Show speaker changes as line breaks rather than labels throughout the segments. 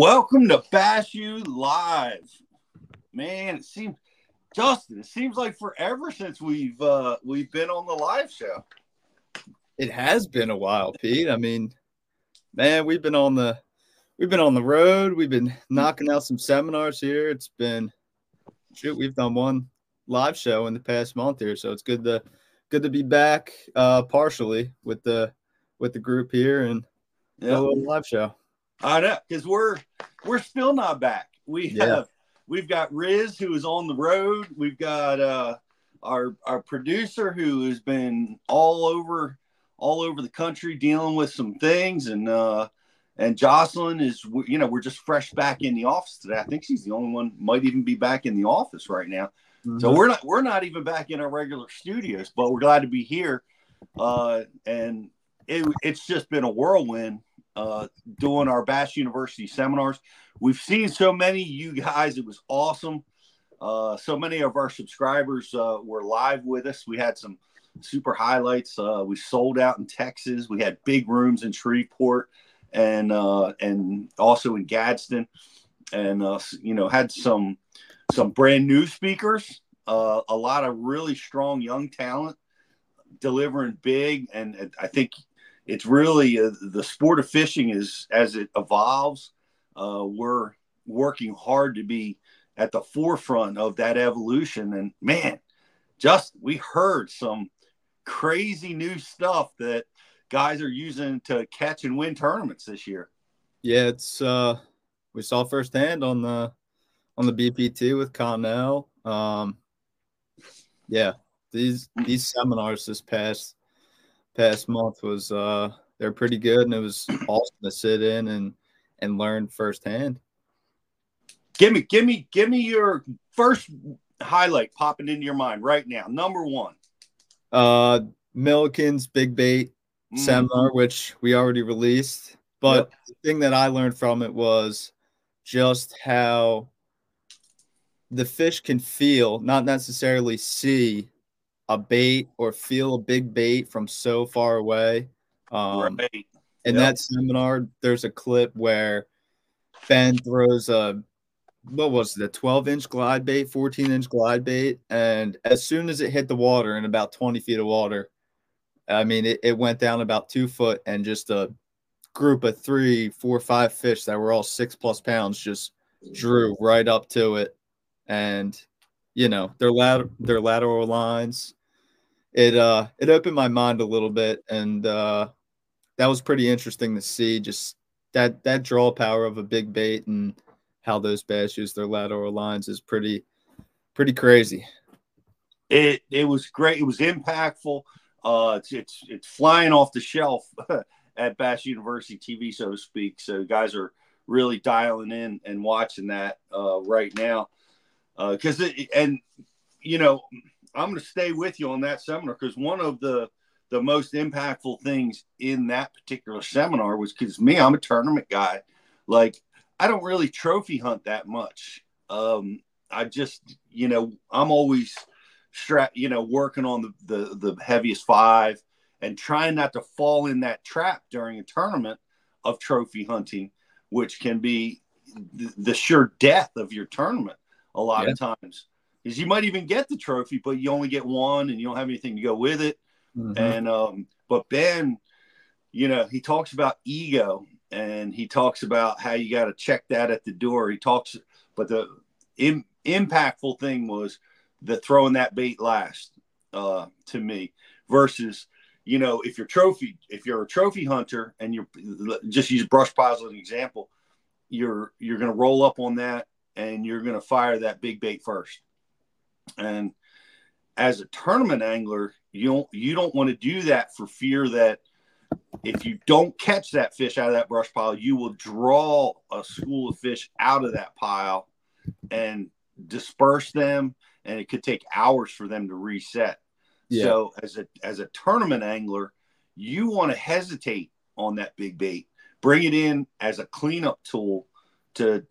Welcome to Bass U Live. Man, it seems Justin, it seems like forever since we've uh we've been on the live show.
It has been a while, Pete. I mean, man, we've been on the we've been on the road. We've been knocking out some seminars here. It's been shoot, we've done one live show in the past month here, so it's good to good to be back uh partially with the with the group here and
Yeah.
a little live show.
I know because we're we're still not back. We
Yeah.
have we've got Riz who is on the road. We've got uh our our producer who has been all over all over the country dealing with some things and uh and Jocelyn is you know we're just fresh back in the office today. I think she's the only one might even be back in the office right now. So we're not we're not even back in our regular studios, but we're glad to be here. Uh, and it, it's just been a whirlwind uh, doing our Bass University seminars. We've seen so many you guys; it was awesome. Uh, so many of our subscribers uh, were live with us. We had some super highlights. Uh, we sold out in Texas. We had big rooms in Shreveport and uh, and also in Gadsden, and uh, you know had some some brand new speakers, uh, a lot of really strong young talent delivering big. And, and I think it's really uh, the sport of fishing is as it evolves, uh, we're working hard to be at the forefront of that evolution. And man, just we heard some crazy new stuff that guys are using to catch and win tournaments this year.
Yeah, it's uh we saw firsthand on the on the BPT with Connell. Um yeah, these these seminars this past past month was uh they're pretty good and it was awesome to sit in and and learn firsthand.
Give me, give me, give me your first highlight popping into your mind right now. Number one.
Uh Milliken's Big Bait
Mm,
seminar, which we already released. But the thing that I learned from it was just how the fish can feel, not necessarily see a bait or feel a big bait from so far away. Um,
right.
in
Yep.
that seminar, there's a clip where Ben throws a what was it, a 12 inch glide bait, 14 inch glide bait, and as soon as it hit the water in about 20 feet of water, I mean, it, it went down about two foot, and just a group of three, four, five fish that were all six plus pounds just drew right up to it, and you know their lat their lateral lines. It uh it opened my mind a little bit, and uh, that was pretty interesting to see. Just that that draw power of a big bait and how those bass use their lateral lines is pretty pretty crazy.
It it was great. It was impactful. Uh, it's it's it's flying off the shelf at Bass University TV, so to speak. So guys are really dialing in and watching that uh, right now. Because it and you know I'm going to stay with you on that seminar because one of the the most impactful things in that particular seminar was because me, I'm a tournament guy. Like I don't really trophy hunt that much. Um, I just, you know, I'm always strap, you know, working on the, the the heaviest five and trying not to fall in that trap during a tournament of trophy hunting, which can be the, the sure death of your tournament a lot of times. Because you might even get the trophy, but you only get one and you don't have anything to go with it.
Mhm.
And um, but Ben, you know, he talks about ego and he talks about how you got to check that at the door. He talks, but the Im- impactful thing was the throwing that bait last uh, to me versus you know if you're trophy if you're a trophy hunter and you're just use brush piles as an example you're you're going to roll up on that and you're going to fire that big bait first and as a tournament angler you don't you don't want to do that for fear that if you don't catch that fish out of that brush pile you will draw a school of fish out of that pile and disperse them and it could take hours for them to reset
Yeah.
so as a as a tournament angler you want to hesitate on that big bait bring it in as a cleanup tool to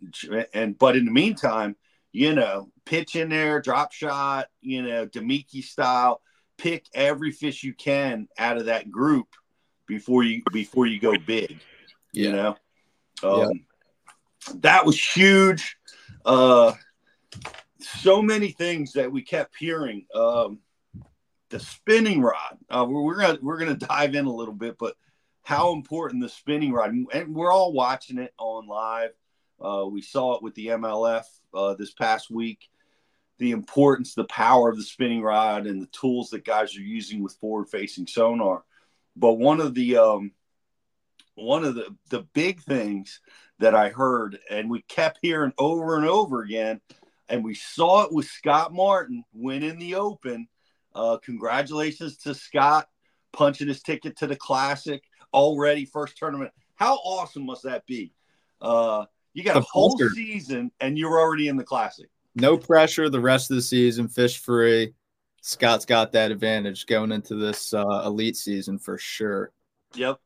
and but in the meantime you know pitch in there drop shot you know Damiki style pick every fish you can out of that group before you before you go big you
Yeah.
know um, that was huge. Uh, so many things that we kept hearing. Um, the spinning rod. Uh, we're, we're gonna we're gonna dive in a little bit, but how important the spinning rod and we're all watching it on live. Uh, we saw it with the MLF uh, this past week. The importance, the power of the spinning rod, and the tools that guys are using with forward-facing sonar. But one of the um, one of the the big things that I heard, and we kept hearing over and over again, and we saw it with Scott Martin when in the Open. Uh, congratulations to Scott punching his ticket to the Classic already, first tournament. How awesome must that be? Uh, you got a whole season and you're already in the Classic.
No pressure the rest of the season, fish free. Scott's got that advantage going into this uh, elite season for sure.
Yep.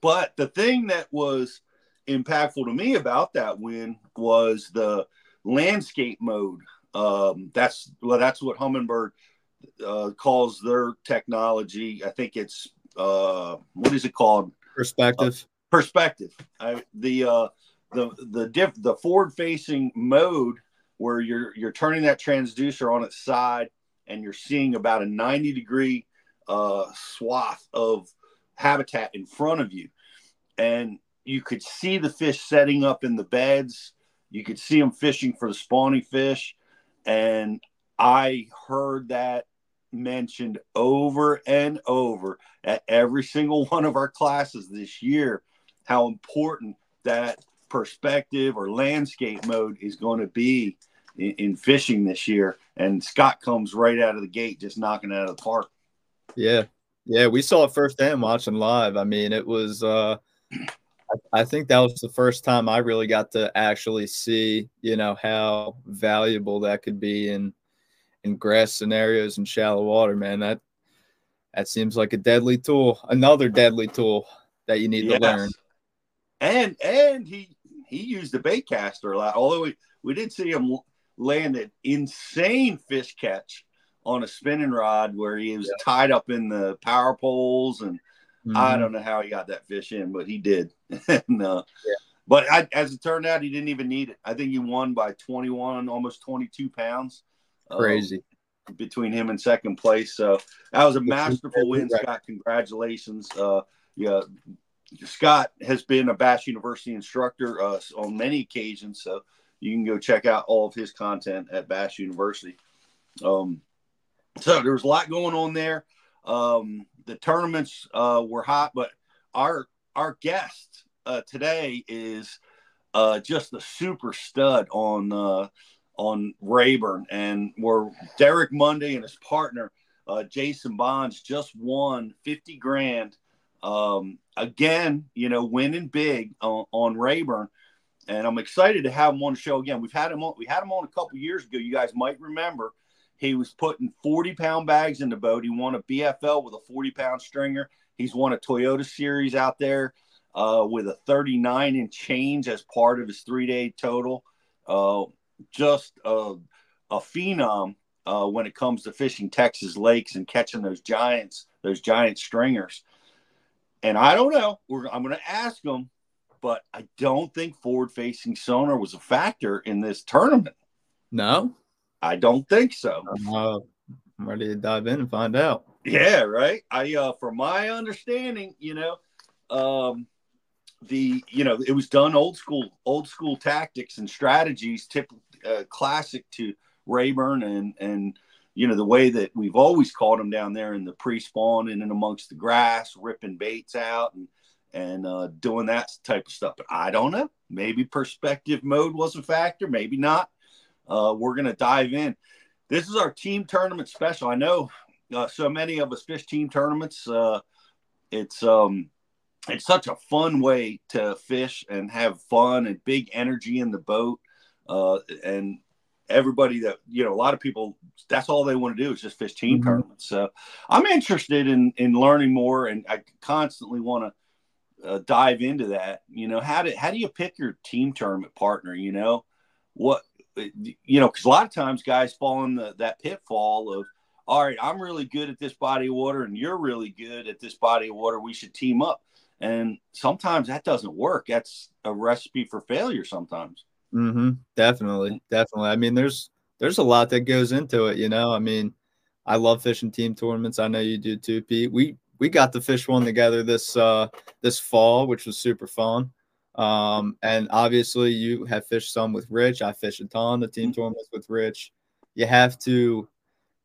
But the thing that was impactful to me about that win was the landscape mode. Um, that's well, that's what Humminbird uh, calls their technology. I think it's uh, what is it called?
Perspective.
Uh, perspective. I, the uh, the the diff the forward facing mode where you're you're turning that transducer on its side and you're seeing about a 90 degree uh, swath of habitat in front of you. And you could see the fish setting up in the beds. You could see them fishing for the spawning fish. And i heard that mentioned over and over at every single one of our classes this year how important that perspective or landscape mode is going to be in, in, fishing this year. And Scott comes right out of the gate, just knocking it out of the park.
Yeah. Yeah. We saw it firsthand watching live. I mean, it was, uh, I, I think that was the first time I really got to actually see, you know, how valuable that could be in, in grass scenarios and shallow water, man. That, that seems like a deadly tool, another deadly tool that you need yes. to learn.
And and he he used the bait caster a lot. Although we, we did see him land an insane fish catch on a spinning rod where he was yeah. tied up in the power poles and mm-hmm. I don't know how he got that fish in, but he did. and, uh, yeah. But I, as it turned out, he didn't even need it. I think he won by 21, almost 22 pounds.
Um, Crazy.
Um, between him and second place. So that was a masterful win, Scott. Congratulations. Uh, yeah, Scott has been a Bass University instructor uh, on many occasions, so you can go check out all of his content at Bass University. Um, so there was a lot going on there. Um, the tournaments uh, were hot, but our our guest uh, today is uh, just a super stud on uh, on Rayburn, and we're Derek Mundy and his partner uh, Jason Bonds just won fifty grand um, again, you know, winning big on, on, Rayburn, and I'm excited to have him on the show again. We've had him on. We had him on a couple years ago. You guys might remember. He was putting 40 pound bags in the boat. He won a BFL with a 40 pound stringer. He's won a Toyota Series out there uh, with a 39 and change as part of his three day total. Uh, just a, a phenom uh, when it comes to fishing Texas lakes and catching those giants, those giant stringers. And I don't know. I'm going to ask them, but I don't think forward facing sonar was a factor in this tournament.
No,
I don't think so.
Uh, I'm ready to dive in and find out.
Yeah, right. I, uh, from my understanding, you know, um, the you know it was done old school, old school tactics and strategies, tip uh, classic to Rayburn and and you know, the way that we've always caught them down there in the pre-spawn and in amongst the grass, ripping baits out and and uh, doing that type of stuff. But I don't know. Maybe perspective mode was a factor. Maybe not. Uh, we're gonna dive in. This is our team tournament special. I know uh, so many of us fish team tournaments. Uh, it's um, it's such a fun way to fish and have fun and big energy in the boat. Uh, and everybody that you know a lot of people that's all they want to do is just fish team mm-hmm. tournaments. So i'm interested in in learning more and i constantly want to uh, dive into that. You know how do how do you pick your team tournament partner you know? What you know because a lot of times guys fall in the, that pitfall of all right i'm really good at this body of water and you're really good at this body of water we should team up. And sometimes that doesn't work. That's a recipe for failure sometimes
Mm-hmm. Definitely, definitely. I mean, there's there's a lot that goes into it. You know, I mean, I love fishing team tournaments. I know you do too, Pete. We we got the fish one together this uh this fall, which was super fun. Um, and obviously you have fished some with Rich. I fished a ton of team mm-hmm. tournaments with Rich. You have to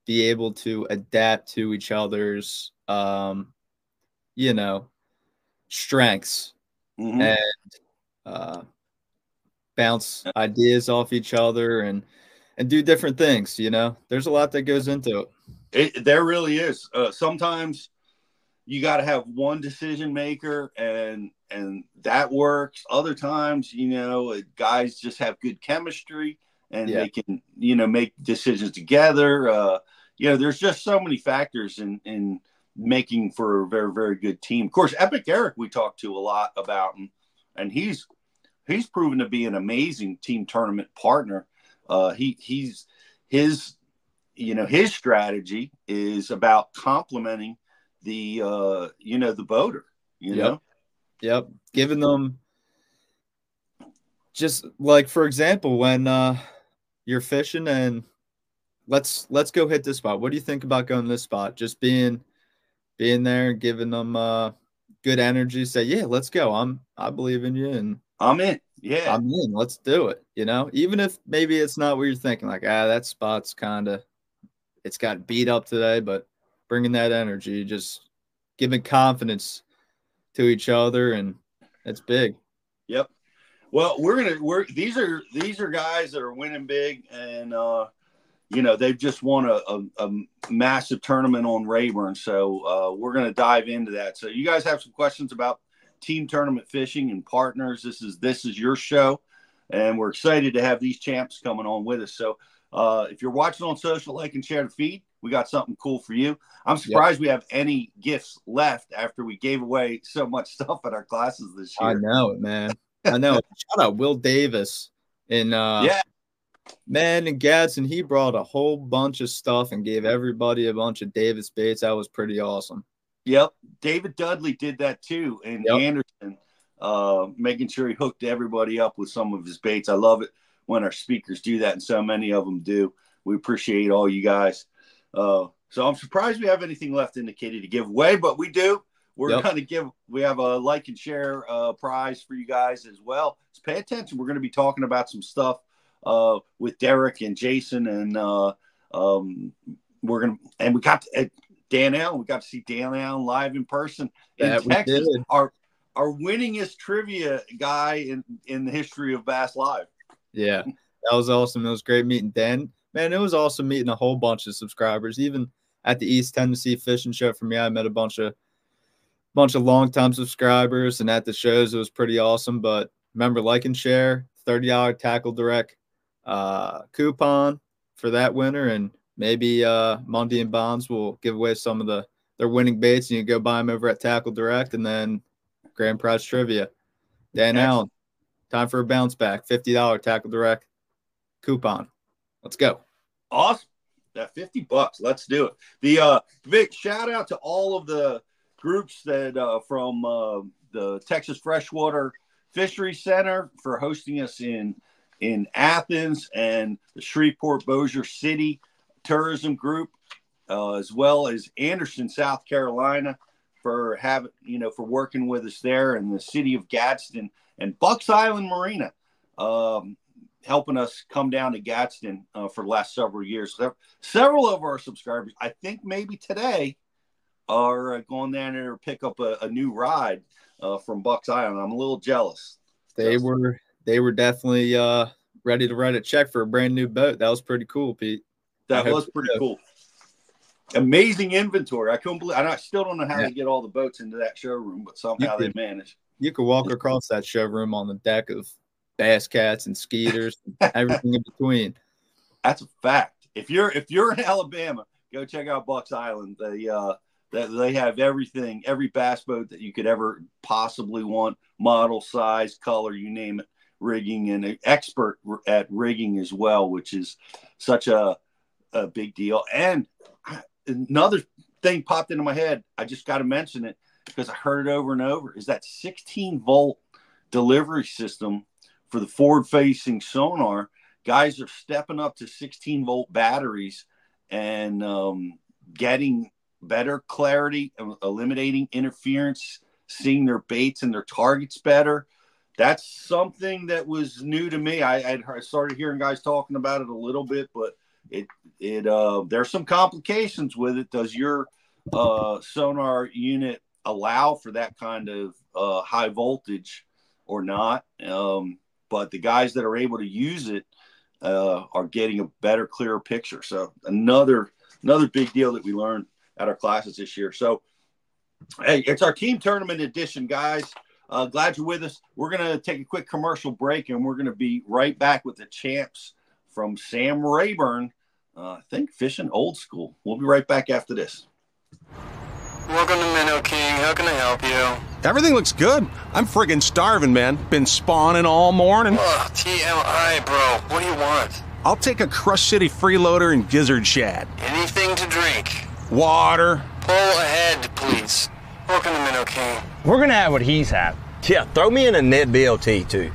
be able to adapt to each other's um, you know, strengths mm-hmm. and uh bounce ideas off each other and and do different things you know? There's a lot that goes into it,
it there really is. Uh, sometimes you got to have one decision maker and and that works. Other times you know uh, guys just have good chemistry and yeah. they can you know make decisions together. Uh you know there's just so many factors in in making for a very very good team. Of course epic eric we talked to a lot about and and he's he's proven to be an amazing team tournament partner. Uh he he's his you know his strategy is about complementing the uh you know the boater you
yep.
know?
Yep. Giving them just like for example when uh you're fishing and let's let's go hit this spot. What do you think about going this spot? Just being being there and giving them uh good energy say yeah let's go. I'm i believe in you. And
i'm in yeah
i'm in let's do it you know even if maybe it's not what you're thinking like ah that spot's kind of it's got beat up today but bringing that energy, just giving confidence to each other, and it's big.
Yep. Well, we're gonna we're these are these are guys that are winning big, and uh, you know they've just won a, a, a massive tournament on Rayburn, so uh, we're gonna dive into that. So you guys have some questions about team tournament fishing and partners. This is this is your show, and we're excited to have these champs coming on with us. So uh, if you're watching on social, like and share the feed we got something cool for you. I'm surprised yep. we have any gifts left after we gave away so much stuff at our classes this year.
I know it, man. I know. Shout out Will Davis and uh
yeah.
Man and Gadsden, he brought a whole bunch of stuff and gave everybody a bunch of Davis baits. That was pretty awesome.
Yep. David Dudley did that too. And yep. Anderson, uh, making sure he hooked everybody up with some of his baits. I love it when our speakers do that, and so many of them do. We appreciate all you guys. Uh, so I'm surprised we have anything left in the kitty to give away, but we do. We're yep. going to give, we have a like and share uh, prize for you guys as well. So pay attention. We're going to be talking about some stuff uh, with Derek and Jason, and uh, um, we're going to, and we got to, Dan Allen. We got to see Dan Allen live in person in that Texas. Our our winningest trivia guy in in the history of Bass Live.
Yeah, that was awesome. It was great meeting Dan man, it was awesome meeting a whole bunch of subscribers. Even at the East Tennessee Fishing Show for me, I met a bunch of bunch of longtime subscribers, and at the shows it was pretty awesome. But remember, like and share, thirty dollar tackle direct uh, coupon for that winner, and maybe uh, Mundy and Bonds will give away some of the their winning baits, and you go buy them over at Tackle Direct, and then grand prize trivia. Dan Allen, time for a bounce back, fifty dollar Tackle Direct coupon. Let's go.
Awesome. That 50 bucks. Let's do it. The uh Vic, shout out to all of the groups that uh from uh the Texas Freshwater Fishery Center for hosting us in in Athens and the Shreveport Bossier City Tourism Group, uh, as well as Anderson, South Carolina, for having you know for working with us there, and the city of Gadsden and Bucks Island Marina. Um, helping us come down to Gadsden uh, for the last several years. Several of our subscribers, I think maybe today, are uh, going down there to pick up a, a new ride uh, from Bucks Island. I'm a little jealous.
They
Just,
were they were definitely uh, ready to write a check for a brand new boat. That was pretty cool, Pete.
That was pretty so. cool. Amazing inventory. I couldn't believe. I still don't know how yeah. to get all the boats into that showroom, but somehow they managed.
You could walk across that showroom on the deck of bass cats and skeeters, and everything in between.
That's a fact. If you're if you're in Alabama, go check out Bucks Island. They uh that they have everything, every bass boat that you could ever possibly want, model, size, color, you name it, rigging, and an expert at rigging as well, which is such a a big deal. And another thing popped into my head. I just got to mention it because I heard it over and over. Is that 16 volt delivery system for the forward facing sonar, guys are stepping up to 16 volt batteries and um, getting better clarity, eliminating interference, seeing their baits and their targets better. That's something that was new to me. I, I started hearing guys talking about it a little bit, but it it uh, there's some complications with it. Does your uh, sonar unit allow for that kind of uh, high voltage or not? Um, but the guys that are able to use it uh, are getting a better, clearer picture. So another another big deal that we learned at our classes this year. So hey, it's our team tournament edition, guys. Uh, glad you're with us. We're gonna take a quick commercial break, and we're gonna be right back with the champs from Sam Rayburn. Uh, I think fishing old school. We'll be right back after this.
Welcome to Minnow King. How can I help you?
Everything looks good. I'm friggin' starving, man. Been spawning all morning.
Ugh, TMI, bro. What do you want?
I'll take a Crush City freeloader and gizzard shad.
Anything to drink.
Water.
Pull ahead, please. Welcome to Minnow King.
We're gonna have what he's had.
Yeah, throw me in a net BLT too.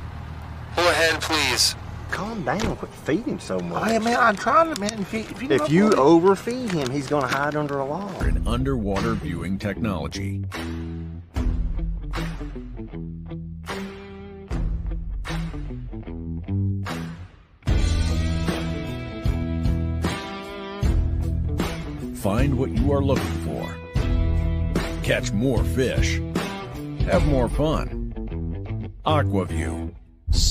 Pull ahead, please.
Calm down. Quit feeding him so much.
Hey, man, I'm trying to, man. If you, if you,
If you overfeed him, he's gonna hide under a log.
An underwater viewing technology. Find what you are looking for. Catch more fish. Have more fun. Aqua-Vu.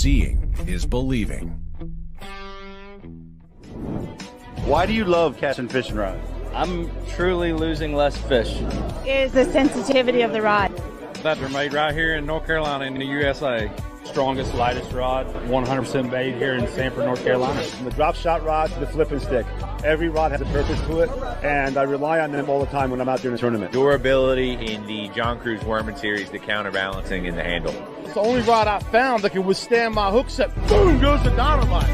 Seeing is believing.
Why do you love catching fishing rods?
I'm truly losing less fish.
Is the sensitivity of the rod.
That they're made right here in North Carolina in the USA. Strongest, lightest rod, 100% made here in Sanford, North Carolina.
From the drop shot rod to the flipping stick. Every rod has a purpose to it, and I rely on them all the time when I'm out doing a tournament.
Durability in the John Crews Worming series, the counterbalancing in the handle.
It's the only rod I found that can withstand my hook set. Boom goes the dynamite.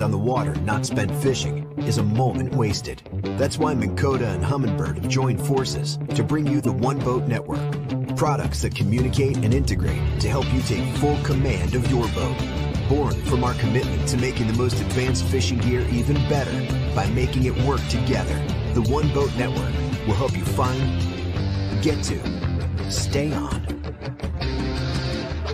on the water not spent fishing is a moment wasted. That's why Minn Kota and Humminbird have joined forces to bring you the One Boat Network. Products that communicate and integrate to help you take full command of your boat. Born from our commitment to making the most advanced fishing gear even better by making it work together. The One Boat Network will help you find, get to, stay on,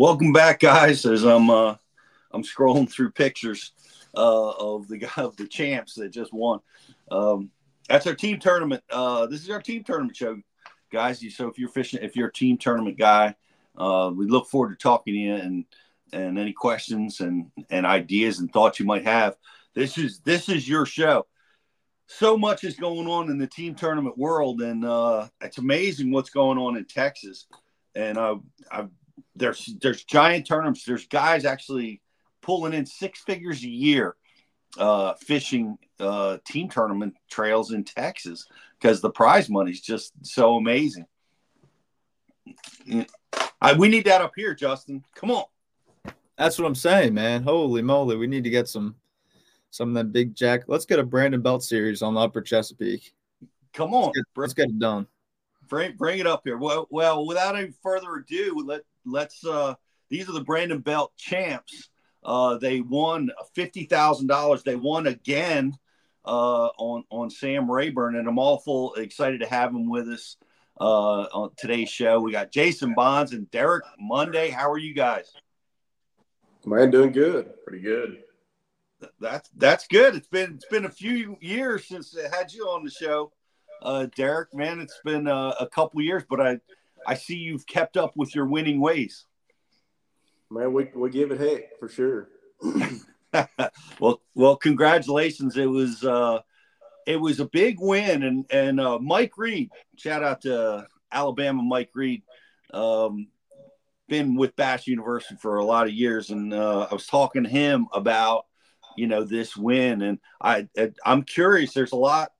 Welcome back, guys. As I'm uh, I'm scrolling through pictures uh, of the of the champs that just won. Um, that's our team tournament. Uh, this is our team tournament show, guys. So if you're fishing, if you're a team tournament guy, uh, we look forward to talking to you and and any questions and and ideas and thoughts you might have. This is this is your show. So much is going on in the team tournament world, and uh, it's amazing what's going on in Texas. And uh, I've there's there's giant tournaments. There's guys actually pulling in six figures a year uh, fishing uh, team tournament trails in Texas because the prize money is just so amazing. I, we need that up here, Justin. Come on.
That's what I'm saying, man. Holy moly, we need to get some some of that big jack. Let's get a Brandon Belt series on the Upper Chesapeake.
Come on,
let's get, let's get it done.
Bring bring it up here. Well, well, without any further ado, let let's. uh These are the Brandon Belt champs. Uh, they won fifty thousand dollars. They won again uh, on on Sam Rayburn, and I'm awful excited to have him with us uh, on today's show. We got Jason Bonds and Derek Mundy. How are you guys?
Man, doing good. Pretty good.
That's that's good. It's been it's been a few years since I had you on the show, uh, Derek. Man, it's been uh, a couple years, but I I see you've kept up with your winning ways.
Man, we we give it heck for sure.
well, well, congratulations. It was uh, it was a big win, and and uh, Mike Reed. Shout out to Alabama Mike Reed, um, been with Bass University for a lot of years, and uh, I was talking to him about you know this win, and I I'm curious. There's a lot.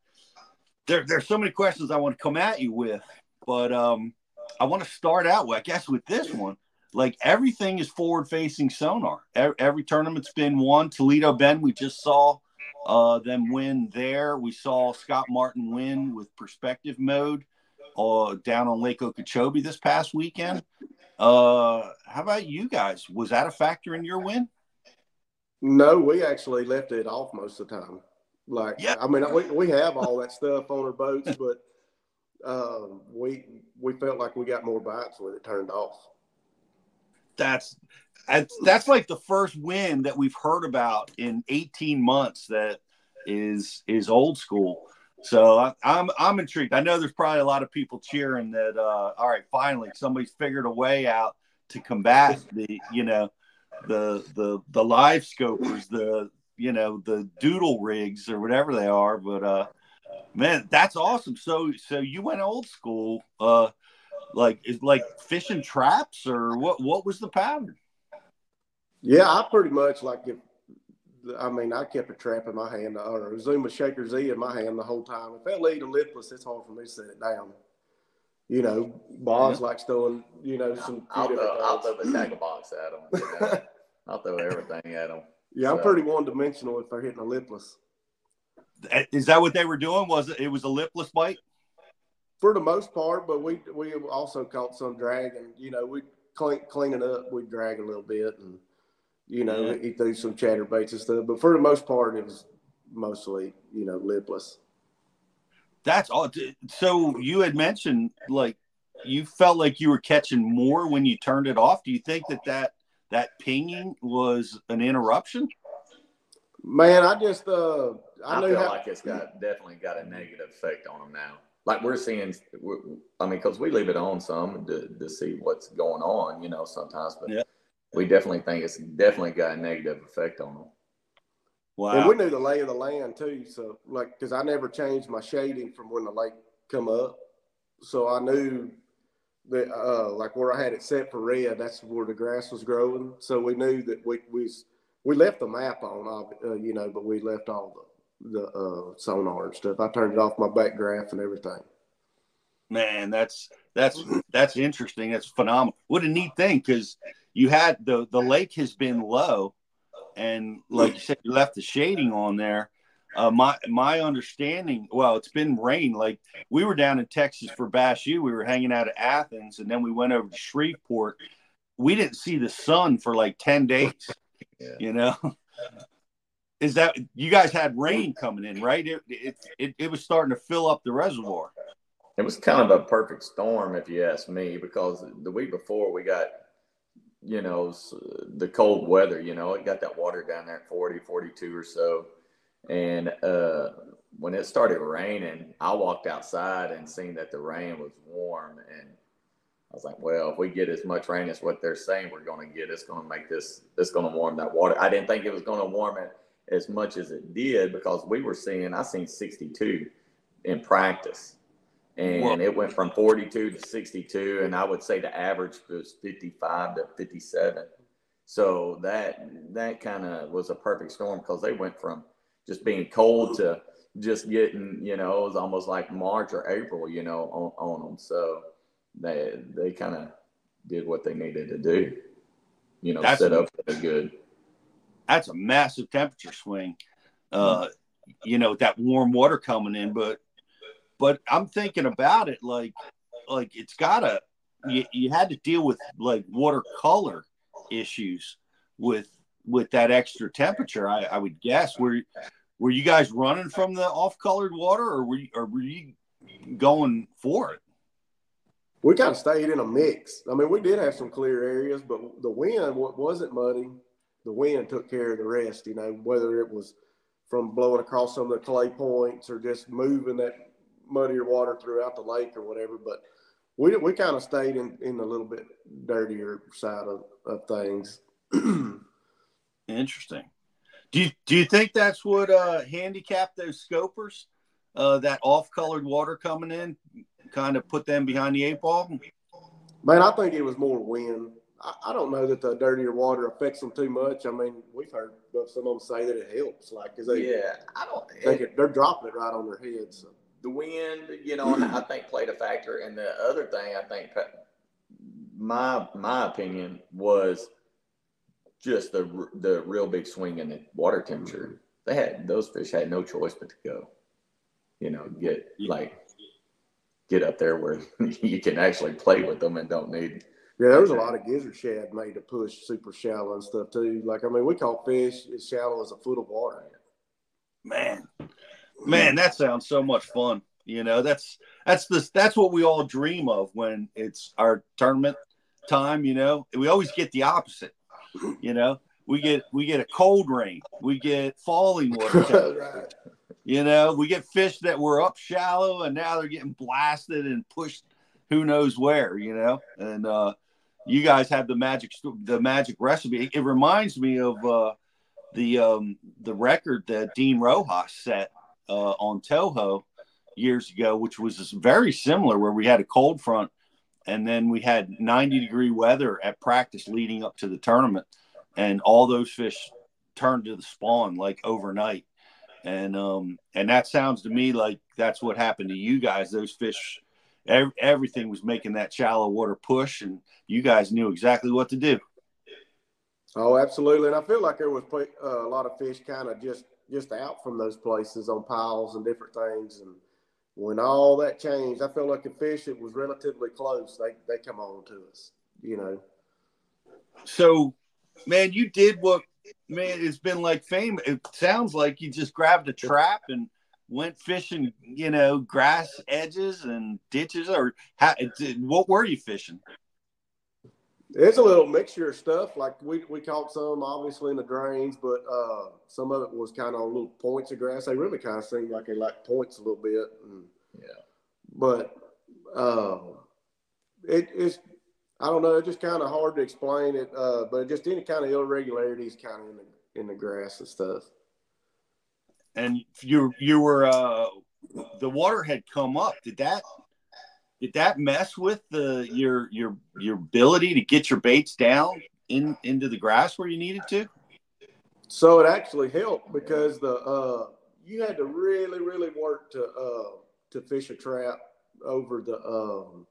There, there's so many questions I want to come at you with, but um, I want to start out with, I guess, with this one. Like everything is forward facing sonar. Every, every, tournament's been won. Toledo Bend, we just saw uh, them win there. We saw Scott Martin win with perspective mode uh, down on Lake Okeechobee this past weekend. Uh, how about you guys? Was that a factor in your win?
No, we actually left it off most of the time. Like, yeah. I mean, we, we have all that stuff on our boats, but um, we we felt like we got more bites with it turned off.
That's that's like the first win that we've heard about in 18 months that is is old school. So I, am I'm, I'm intrigued. I know there's probably a lot of people cheering that. Uh, all right, finally somebody's figured a way out to combat the you know the the the live scopers, the you know the doodle rigs or whatever they are. But uh, man, that's awesome. So so you went old school. Uh, like is like fishing traps or what? What was the pattern?
Yeah, I pretty much like if I mean, I kept a trap in my hand or a Zuma Shaker Z in my hand the whole time. If that lead a lipless, it's hard for me to set it down. You know, Boz yeah. likes throwing, you know, some.
I'll, throw, I'll throw the tackle box at them. You know? I'll throw everything at them.
Yeah, so. I'm pretty one dimensional if they're hitting a lipless.
Is that what they were doing? Was it? It was a lipless bite.
For the most part, but we we also caught some drag, and you know we clean clean it up. We drag a little bit, and you know yeah. he threw some chatterbaits and stuff. But for the most part, it was mostly you know lipless.
That's all. So you had mentioned like you felt like you were catching more when you turned it off. Do you think that that that pinging was an interruption?
Man, I just uh
I, I feel how- like it's got definitely got a negative effect on them now. Like we're seeing, we're, I mean, because we leave it on some to, to see what's going on, you know, sometimes, but yeah. we definitely think it's definitely got a negative effect on them.
Wow. And we knew the lay of the land too. So, like, because I never changed my shading from when the lake come up, so I knew that, uh, like where I had it set for red, that's where the grass was growing. So we knew that we we we left the map on, uh, you know, but we left all the the uh, sonar and stuff. I turned it off my back graph and everything.
Man, that's that's that's interesting. That's phenomenal. What a neat thing because you had the the lake has been low, and like you said, you left the shading on there. Uh, my my understanding, well, it's been rain. Like we were down in Texas for Bass U. We were hanging out at Athens, and then we went over to Shreveport. We didn't see the sun for like ten days. Yeah. You know, is that you guys had rain coming in, right? It, it, it, it, was starting to fill up the reservoir.
It was kind of a perfect storm, if you ask me, because the week before we got, you know, the cold weather, you know, it got that water down there at 40, 42 or so. And uh, when it started raining, I walked outside and seen that the rain was warm. And I was like, well, if we get as much rain as what they're saying we're going to get, it's going to make this, it's going to warm that water. I didn't think it was going to warm it as much as it did because we were seeing I seen 62 in practice. And it went from 42 to 62 and I would say the average was 55 to 57. So that that kind of was a perfect storm because they went from just being cold to just getting, you know, it was almost like March or April, you know, on, on them. So they they kind of did what they needed to do, you know, That's set up a good
that's a massive temperature swing. Uh, you know, that warm water coming in, but but I'm thinking about it like like it's gotta you, you had to deal with like watercolor issues with with that extra temperature. I, I would guess were were you guys running from the off colored water or were you, or were you going for it?
We kind of stayed in a mix. I mean, we did have some clear areas, but the wind wasn't muddy the wind took care of the rest, you know, whether it was from blowing across some of the clay points or just moving that muddier water throughout the lake or whatever. But we, we kind of stayed in, in a little bit dirtier side of, of things.
Interesting. Do you, do you think that's what uh, handicapped those scopers? Uh, that off colored water coming in kind of put them behind the eight ball?
Man, I think it was more wind. I, I don't know that the dirtier water affects them too much. I mean, we've heard some of them say that it helps, like because they
yeah, I don't
think it, they're dropping it right on their heads. So.
The wind, you know, I think played a factor. And the other thing, I think, my my opinion was just the the real big swing in the water temperature. Mm-hmm. They had those fish had no choice but to go. You know, get like get up there where you can actually play with them and don't need.
Yeah, there was a lot of gizzard shad made to push super shallow and stuff too. Like I mean, we caught fish as shallow as a foot of water.
Man, man, that sounds so much fun. You know, that's that's the that's what we all dream of when it's our tournament time. You know, we always get the opposite. You know, we get we get a cold rain, we get falling water. right. You know, we get fish that were up shallow and now they're getting blasted and pushed who knows where, you know. And uh you guys have the magic the magic recipe. It reminds me of uh the um the record that Dean Rojas set uh on Toho years ago, which was very similar where we had a cold front and then we had 90 degree weather at practice leading up to the tournament. And all those fish turned to the spawn like overnight. And um and that sounds to me like that's what happened to you guys. Those fish every, everything was making that shallow water push and you guys knew exactly what to do.
Oh absolutely. And i feel like there was uh, a lot of fish kind of just just out from those places on piles and different things. And when all that changed i felt like the fish it was relatively close they they come on to us you know
so man you did what man, it's been like fame. It sounds like you just grabbed a trap and went fishing, you know, grass edges and ditches, or how, what were you fishing?
It's a little mixture of stuff. Like we, we caught some obviously in the drains, but uh, some of it was kind of on little points of grass. They really kind of seemed like they like points a little bit. And,
yeah.
But uh, it, it's I don't know. It's just kind of hard to explain it, uh, but just any kind of irregularities, kind of in the in the grass and stuff.
And you you were uh, the water had come up. Did that did that mess with the your your your ability to get your baits down in into the grass where you needed to?
So it actually helped because the uh, you had to really really work to uh, to fish a trap over the um,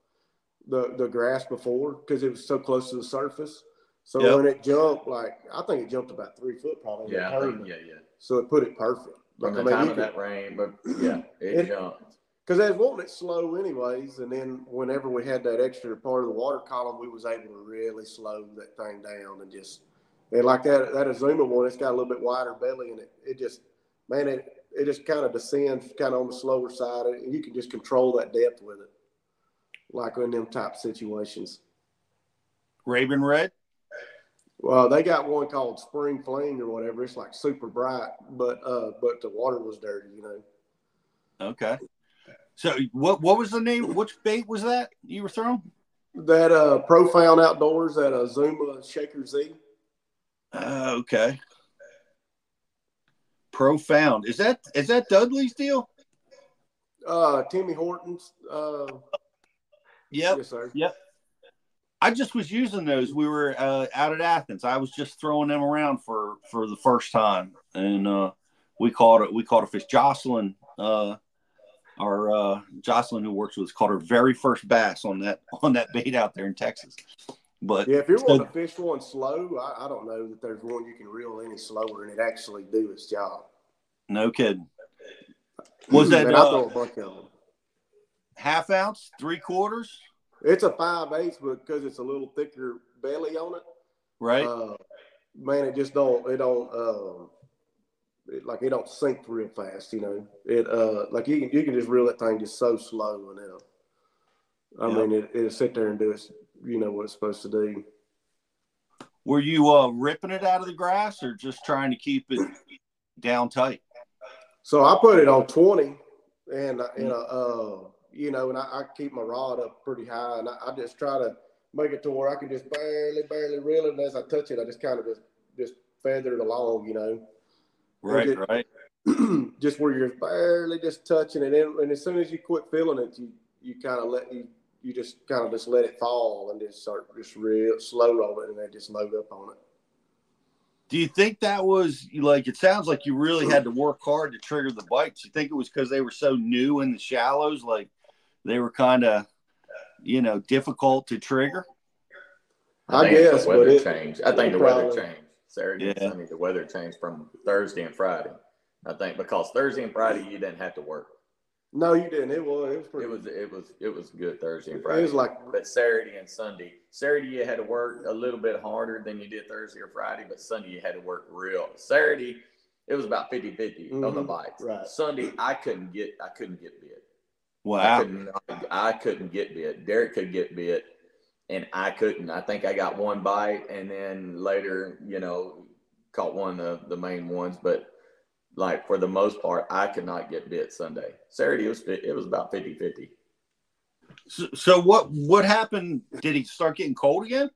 the the grass before because it was so close to the surface. So yep. when it jumped, like I think it jumped about three foot probably.
Yeah, think, yeah, yeah.
So it put it perfect.
From like, the I mean, time of could, that rain, but yeah, it, it jumped.
Because they was wanting it slow anyways, and then whenever we had that extra part of the water column, we was able to really slow that thing down and just and like that that Azuma one, it's got a little bit wider belly and it it just man it it just kind of descends kind of on the slower side and you can just control that depth with it like in them type situations.
Raven Red?
Well, they got one called Spring Flame or whatever. It's like super bright, but uh, but the water was dirty, you know.
Okay. So what what was the name? Which bait was that you were throwing?
That uh Profound Outdoors, that uh, Zuma Shaker Z.
Uh, okay. Profound. Is that is that Dudley's deal?
Uh Timmy Hortons. Uh
Yep.
Yes, sir.
Yep. I just was using those. We were uh, out at Athens. I was just throwing them around for for the first time, and uh, we caught it. We caught a fish. Jocelyn, uh, our uh, Jocelyn, who works with us, caught her very first bass on that on that bait out there in Texas. But
yeah, if you're so, wanting to fish one slow, I, I, don't know that there's one you can reel any slower and it actually do its job.
No kidding. Was that?
Man, uh, I throw a buck on them
half ounce, three quarters?
It's a five eighths, but because it's a little thicker belly on it,
right?
Uh, man, it just don't it don't uh, it, like it don't sink real fast. You know, it uh like you can you can just reel that thing just so slow and it'll. I yeah. mean, it, it'll sit there and do its you know what it's supposed to do.
Were you uh, ripping it out of the grass or just trying to keep it down tight?
So I put it on twenty, and and uh, you know, and I, I keep my rod up pretty high, and I, I, just try to make it to where I can just barely, barely reel it, and as I touch it, I just kind of just just feather it along, you know.
Right, just, right.
just where you're barely just touching it, and, and as soon as you quit feeling it, you you kind of let you you just kind of just let it fall and just start just real slow roll it and then just load up on it.
Do you think that was like? It sounds like you really had to work hard to trigger the bites. You think it was because they were so new in the shallows, like they were kind of, you know, difficult to trigger.
I,
I guess,
the weather
but it,
changed. I think the
probably,
weather changed Saturday
Yeah.
and Sunday. The weather changed from Thursday and Friday. I think because Thursday and Friday you didn't have to work.
No, you didn't. It was. It was pretty.
It was it was it was good Thursday and Friday.
It was like-
but Saturday and Sunday. Saturday you had to work a little bit harder than you did Thursday or Friday, but Sunday you had to work real. Saturday it was about 50-50 on the
Mhm,
bites.
right.
Sunday I couldn't get I couldn't get bit. I couldn't I couldn't get bit. Derek could get bit and I couldn't. I think I got one bite and then later, you know, caught one of the main ones, but like for the most part, I could not get bit Sunday. Saturday it was it was about 50-50.
So, so what what happened? Did he start getting cold again?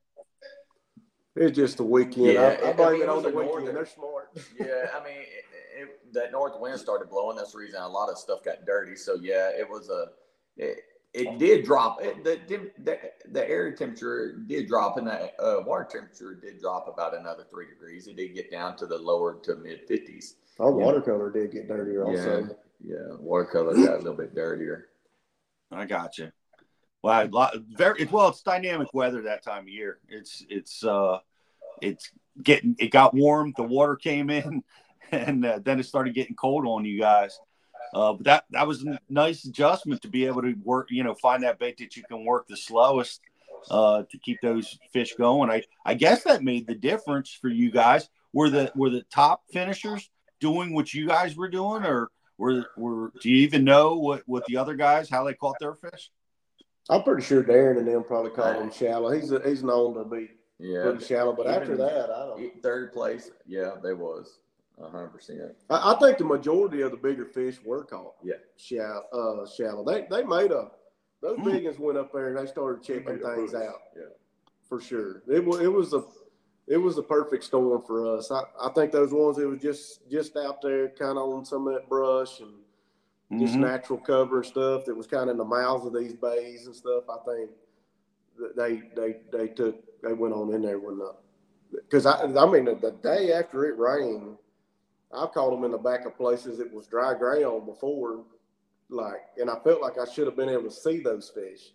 It's just the weekend.
Yeah,
I, I
it- I
blame
mean,
it
it
on
was
the
a
weekend.
northern-
They're smart.
yeah, I mean, it, it, that north wind started blowing. That's the reason a lot of stuff got dirty. So yeah, it was a. It, it did drop. It, the, the the air temperature did drop, and the uh, water temperature did drop about another three degrees. It did get down to the lower to mid fifties.
Our watercolor did get dirtier also.
yeah, watercolor got a little bit dirtier.
I got you. Well, a lot, very well. It's dynamic weather that time of year. It's it's uh, it's getting it got warm. The water came in, and uh, then it started getting cold on you guys. Uh, but that that was a nice adjustment to be able to work. You know, find that bait that you can work the slowest uh, to keep those fish going. I I guess that made the difference for you guys. Were the were the top finishers doing what you guys were doing, or were were do you even know what what the other guys how they caught their fish?
I'm pretty sure Darren and them probably call him shallow. He's a, he's known to be
Yeah,
pretty shallow, but after that, I don't.
Third place, yeah, there was hundred percent.
I, I think the majority of the bigger fish were caught.
Yeah.
Shallow. Uh, shallow. They they made a those big ones went up there and they started checking
made a
things out
Yeah.
for sure. It was it was a it was the perfect storm for us. I, I think those ones that was just just out there, kind of on some of that brush and just
Mhm.
natural cover and stuff that was kind of in the mouths of these bays and stuff. I think that they they they took they went on in there when the because I I mean the, the day after it rained, I caught them in the back of places it was dry ground before, like, and I felt like I should have been able to see those fish,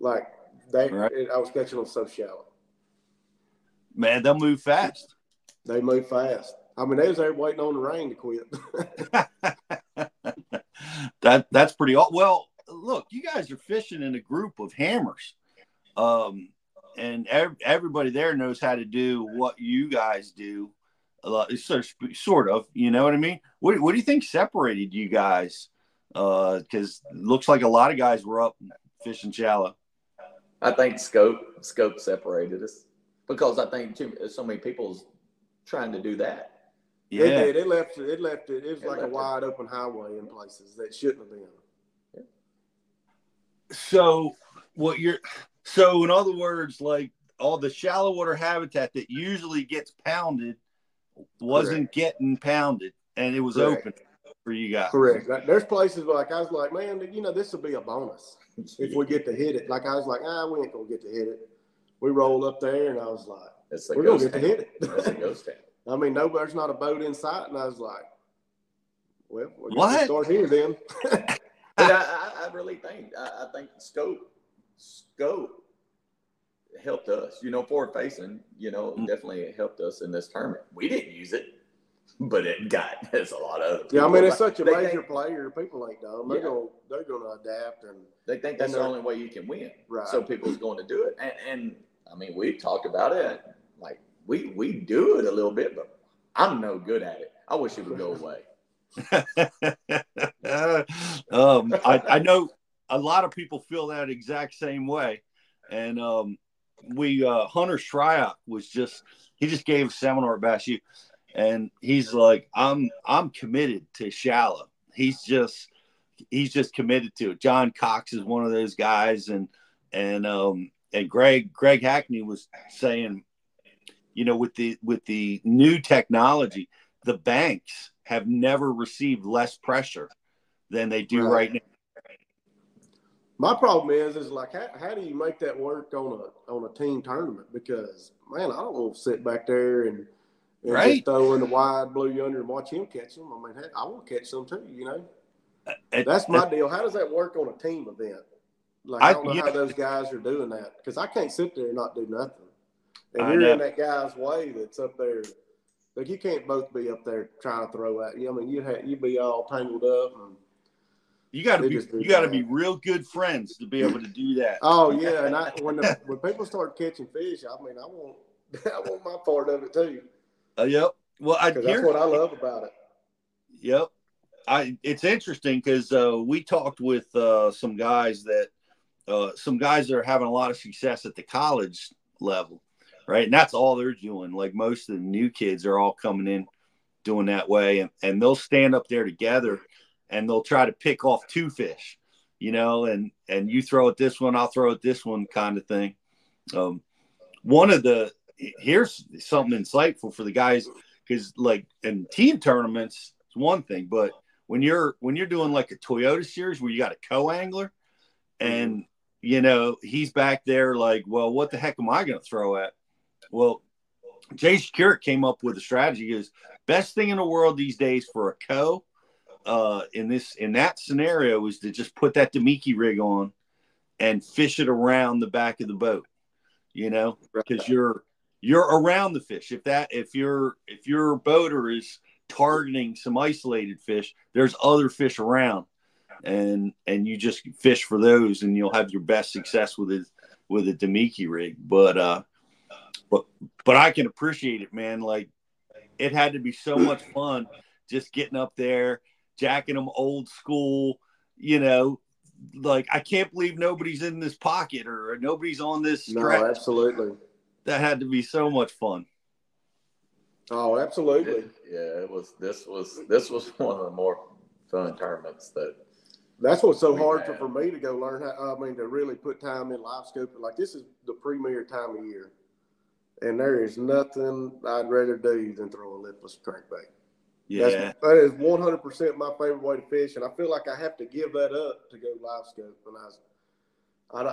like they
Right.
it, I was catching them so shallow.
Man, they'll move fast.
They move fast. I mean, they was there waiting on the rain to quit.
that that's pretty aw- well. Look, you guys are fishing in a group of hammers, um, and ev- everybody there knows how to do what you guys do. A lot, so, sort of, you know what I mean. What what do you think separated you guys? Uh, because it looks like a lot of guys were up fishing shallow.
I think scope scope separated us because I think too, so many people's trying to do that.
Yeah,
It did. It left. It left it. It was
It
like a
left it.
wide open highway in places that shouldn't have been.
So what you're so in other words, like all the shallow water habitat that usually gets pounded wasn't getting pounded and it was
Correct.
open for you guys.
Correct. Like, There's places where like I was like, man, you know, this will be a bonus if we get to hit it. Like I was like, ah, we ain't gonna get to hit it. We rolled up there and I was like,
It's a
we're gonna
ghost
get to
town.
hit
It's a
it.
ghost town.
I mean, no, there's not a boat in sight, and I was like, well, we
What?
start here then.
But I, I, I really think I, I think scope scope helped us. You know, forward facing. You know,
Mm.
definitely it helped us in this tournament. We didn't use it, but it got there's a lot of. Other
yeah, I mean, it's such a
they
major
think-
player. People ain't dumb. They're
Yeah.
gonna they're gonna adapt and
They think that's the only way you can win.
Right.
So people's going to do it. And, and I mean, we've talked about it. Like we we do it a little bit, but I'm no good at it. I wish it would go away.
um, I, I know a lot of people feel that exact same way. And um, we, uh, Hunter Shryock was just, he just gave a seminar at Bass U and he's like, I'm, I'm committed to shallow. He's just, he's just committed to it. John Cox is one of those guys. And, and, um, and Greg, Greg Hackney was saying, you know, with the, with the new technology, the banks have never received less pressure than they do
Right.
right now.
My problem is, is like, how, how do you make that work on a on a team tournament? Because man, I don't want to sit back there and, and
Right.
just throw in the wide blue yonder and watch him catch them. I mean, heck, I want to catch them too. You know, uh,
And-
that's my deal. How does that work on a team event? Like,
I-
I don't know
yeah.
how those guys are doing that because I can't sit there and not do nothing. And
I
you're
know.
in that guy's way that's up there. Like you can't both be up there trying to throw at you. I mean, you'd have, you'd be all tangled up. And,
You got to be you got to be real good friends to be able to do that.
Oh yeah, and I when the, when people start catching fish, I mean, I want I want my part of it too.
Uh, yep. Well, I
that's what I love about it.
Yep. I it's interesting because uh, we talked with uh, some guys that uh, some guys that are having a lot of success at the college level, right? And that's all they're doing. Like most of the new kids are all coming in doing that way, and, and they'll stand up there together and they'll try to pick off two fish, you know, and and you throw at this one, I'll throw at this one, kind of thing. Um, one of the here's something insightful for the guys because like in team tournaments it's one thing but when you're when you're doing like a toyota series where you got a co-angler and you know he's back there like well what the heck am i going to throw at well jay Shakira came up with a strategy is best thing in the world these days for a co uh in this in that scenario is to just put that Damiki rig on and fish it around the back of the boat you know because you're you're around the fish. If that if your if your boater is targeting some isolated fish there's other fish around. And and you just fish for those and you'll have your best success with it with a Damiki rig. But uh but but i can appreciate it man. Like it had to be so much fun just getting up there jacking them old school you know like i can't believe nobody's in this pocket or nobody's on this stretch.
No, absolutely.
that had to be so much fun
Oh, absolutely.
Yeah, it was. This was this was one of the more fun tournaments that.
That's what's so hard for, for me to go learn how. I mean, to really put time in live scoping. Like this is the premier time of year, and there is nothing I'd rather do than throw a lipless crankbait.
Yeah
That's, that is one hundred percent my favorite way to fish, and I feel like I have to give that up to go live scope. And I, was,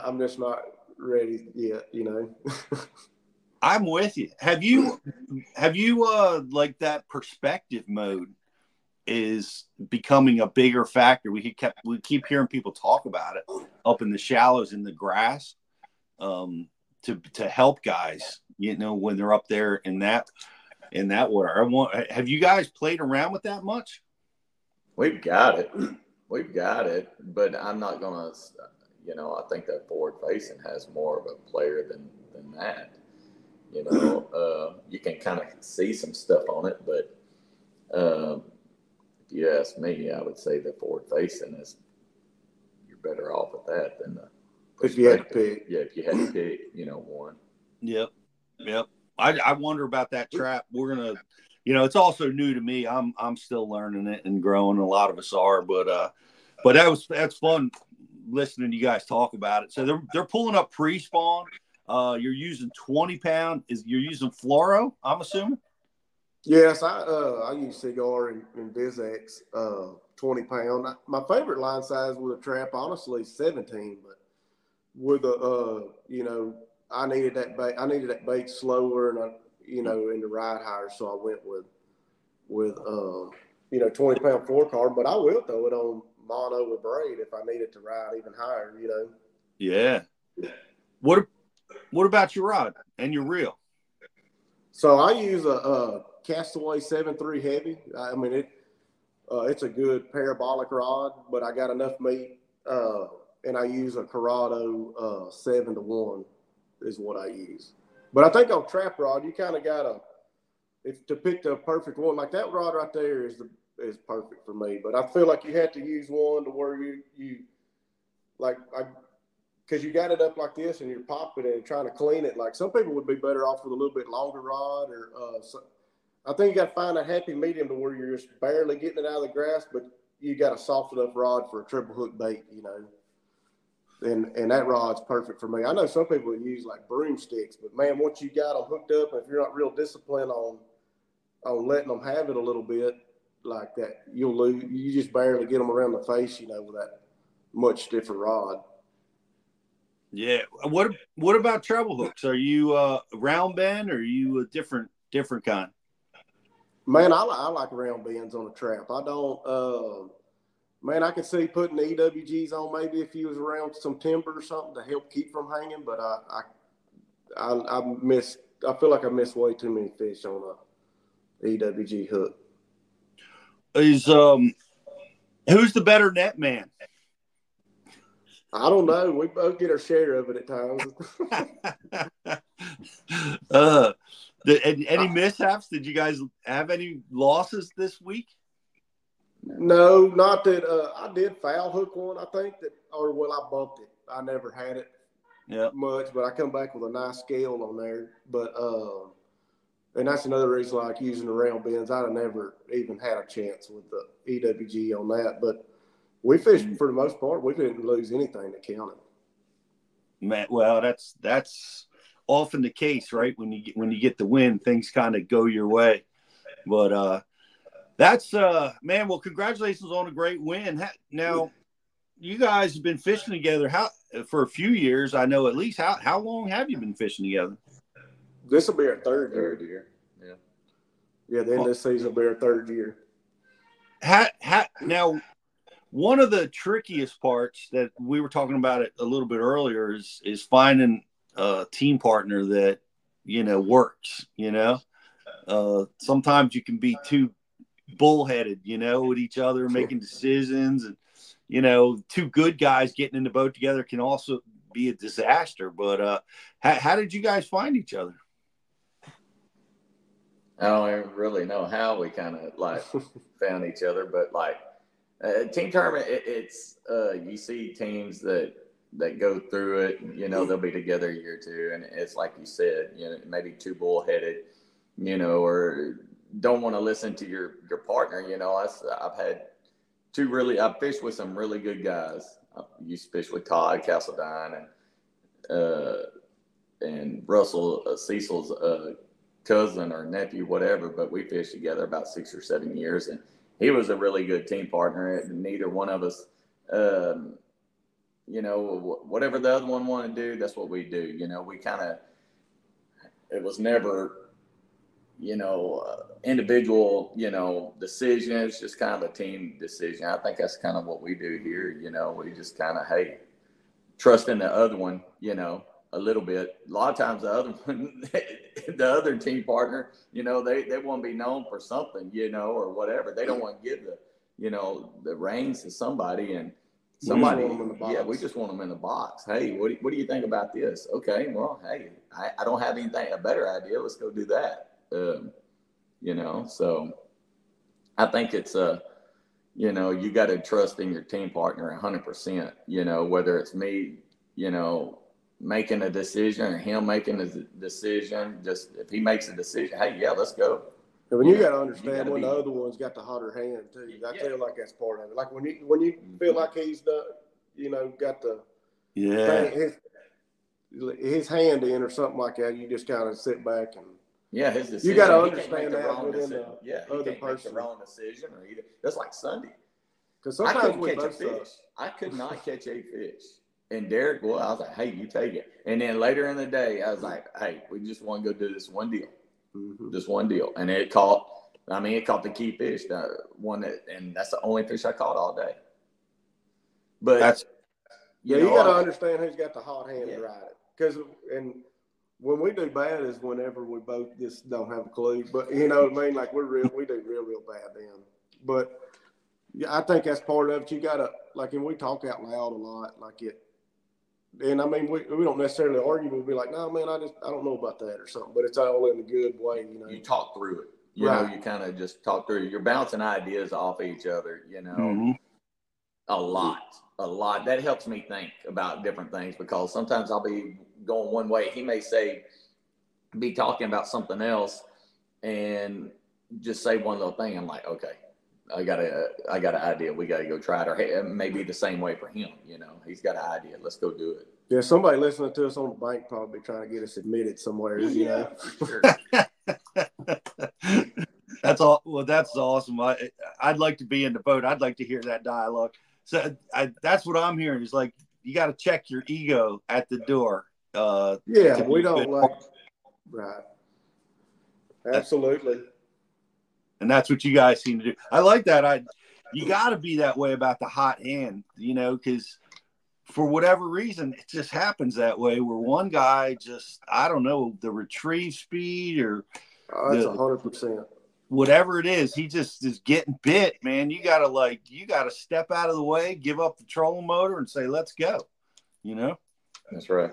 I I'm just not ready yet. You know.
i'm with you have you have you uh like that perspective mode is becoming a bigger factor we kept we keep hearing people talk about it up in the shallows in the grass um to to help guys you know when they're up there in that in that water i want have you guys played around with that much
We've got it. We've got it, but I'm not gonna. You know, I think that forward facing has more of a player than than that. You know, uh, you can kind of see some stuff on it, but um, if you ask me, I would say the forward facing is you're better off with that than the.
If you had to
perspective.
pick.
Yeah, if you had to pick, you know, one.
Yep. Yep. I, I wonder about that trap. We're gonna you know, it's also new to me. I'm I'm still learning it and growing. A lot of us are, but uh but that was that's fun listening to you guys talk about it. So they're they're pulling up pre-spawn. Uh you're using 20 pound is you're using fluoro, I'm assuming?
Yes, I uh, I use Seaguar and, and uh, twenty pound. My favorite line size with a trap, honestly, seventeen. But with a uh, you know, I needed that bait. I needed that bait slower, and I, you know, in the ride higher, so I went with with um, you know, twenty pound four card. But I will throw it on mono or braid if I need it to ride even higher. You know.
Yeah. What what about your rod and your reel?
So I use a, a Castaway seven three heavy. I mean it. Uh, it's a good parabolic rod, but I got enough meat, uh, and I use a Curado uh, seven to one is what I use. But I think on trap rod, you kind of gotta if to pick the perfect one. Like that rod right there is the is perfect for me. But I feel like you have to use one to where you you like I because you got it up like this and you're popping it and trying to clean it. Like some people would be better off with a little bit longer rod or uh, so, I think you got to find a happy medium to where you're just barely getting it out of the grass, but you got a soft enough rod for a triple hook bait, you know. And and that rod's perfect for me. I know some people use like broomsticks, but man, once you got them hooked up, if you're not real disciplined on on letting them have it a little bit like that, you'll lose. You just barely get them around the face, you know, with that much stiffer rod.
Yeah. What What about treble hooks? Are you uh, round bend or are you a different different kind?
Man, I, I like round bends on a trap. I don't. Uh, man, I could see putting EWGs on maybe if you was around some timber or something to help keep from hanging. But I, I, I, I miss. I feel like I missed way too many fish on a EWG hook.
Is um, who's the better net man?
I don't know. We both get our share of it at times.
uh, any, any mishaps? Did you guys have any losses this week?
No, not that. Uh, I did foul hook one. I think that, or well, I bumped it. I never had it.
Yeah.
Much, but I come back with a nice scale on there. But uh, and that's another reason I like using the round bends. I'd have never even had a chance with the EWG on that, but we fished for the most part. We didn't lose anything that counted.
Man, well, that's that's often the case, right? When you get when you get the win, things kind of go your way. But uh that's uh man, well, congratulations on a great win. Now, you guys have been fishing together how for a few years, I know at least. How how long have you been fishing together?
This will be our third year.
Third year. Yeah.
Yeah, then this season will be our third year.
How, how, now, one of the trickiest parts that we were talking about it a little bit earlier is is finding a team partner that you know works. You know, uh, sometimes you can be too bullheaded, you know, with each other, making decisions, and you know, two good guys getting in the boat together can also be a disaster. But uh, how, how did you guys find each other?
I don't really know how we kind of like found each other, but like uh, team tournament, it, it's uh, you see teams that that go through it. You know, they'll be together a year or two, and it's like you said, you know, maybe too bullheaded, you know, or don't want to listen to your your partner. You know, I, I've had two really. I've fished with some really good guys. I used to fish with Todd Castledine and uh, and Russell uh, Cecil's uh, cousin or nephew, whatever. But we fished together about six or seven years, and he was a really good team partner. And neither one of us, um, you know, whatever the other one wanted to do, that's what we do. You know, we kind of, it was never, you know, uh, individual, you know, decision. It's just kind of a team decision. I think that's kind of what we do here. You know, we just kind of, hey, trust in the other one, you know, a little bit. A lot of times the other one, the other team partner, you know, they, they want to be known for something, you know, or whatever. They don't want to give the, you know, the reins to somebody and somebody, yeah, we just want them in the box. Hey, what do, what do you think about this? Okay, well, hey, I, I don't have anything, a better idea. Let's go do that. Um, you know, so I think it's a, you know, you got to trust in your team partner 100%, you know, whether it's me, you know, making a decision or him making a decision. Just if he makes a decision, hey, yeah, let's go.
And when you, you got to understand when be, the other one's got the hotter hand too. I yeah. feel like that's part of it. Like when you when you mm-hmm. feel like he's the, you know, got the
yeah
his, his hand in or something like that, you just kind of sit back and
yeah, his decision.
You got to understand that within
the yeah,
other person.
the wrong decision or either. That's like Sunday.
Because sometimes I
couldn't catch a fish. I could not catch a fish. And Derek, well, I was like, hey, you take it. And then later in the day, I was like, hey, we just want to go do this one deal, mm-hmm. this one deal. And it caught, I mean, it caught the key fish, the one that, and that's the only fish I caught all day. But
that's,
you yeah, know, you got to understand who's got the hot hand yeah. to ride it. Because, and when we do bad is whenever we both just don't have a clue. But you know what I mean? Like we're real, we do real, real bad then. But yeah, I think that's part of it. You got to, like, and we talk out loud a lot, like it, and I mean, we, we don't necessarily argue. We'll be like, no, man, I just I don't know about that or something. But it's all in a good way, you know.
You talk through it. You right. know, you kind of just talk through. It. You're bouncing ideas off each other. You know,
mm-hmm.
a lot, a lot. That helps me think about different things because sometimes I'll be going one way. He may say, be talking about something else, and just say one little thing. I'm like, okay, I got a, I got an idea. We got to go try it. Or hey, it may be the same way for him. You know, he's got an idea. Let's go do it.
Yeah, somebody listening to us on the bank probably trying to get us admitted somewhere. Yeah,
sure.
that's all. Well, that's awesome. I, I'd like to be in the boat. I'd like to hear that dialogue. So I, that's what I'm hearing. Is like you got to check your ego at the door. Uh,
yeah, we don't like right. Absolutely.
And that's what you guys seem to do. I like that. I you got to be that way about the hot hand, you know, because for whatever reason, it just happens that way. Where one guy just, I don't know, the retrieve speed or
oh, that's hundred percent.
Whatever it is, he just is getting bit, man. You gotta like, you gotta step out of the way, give up the trolling motor, and say, "Let's go." You know.
That's right.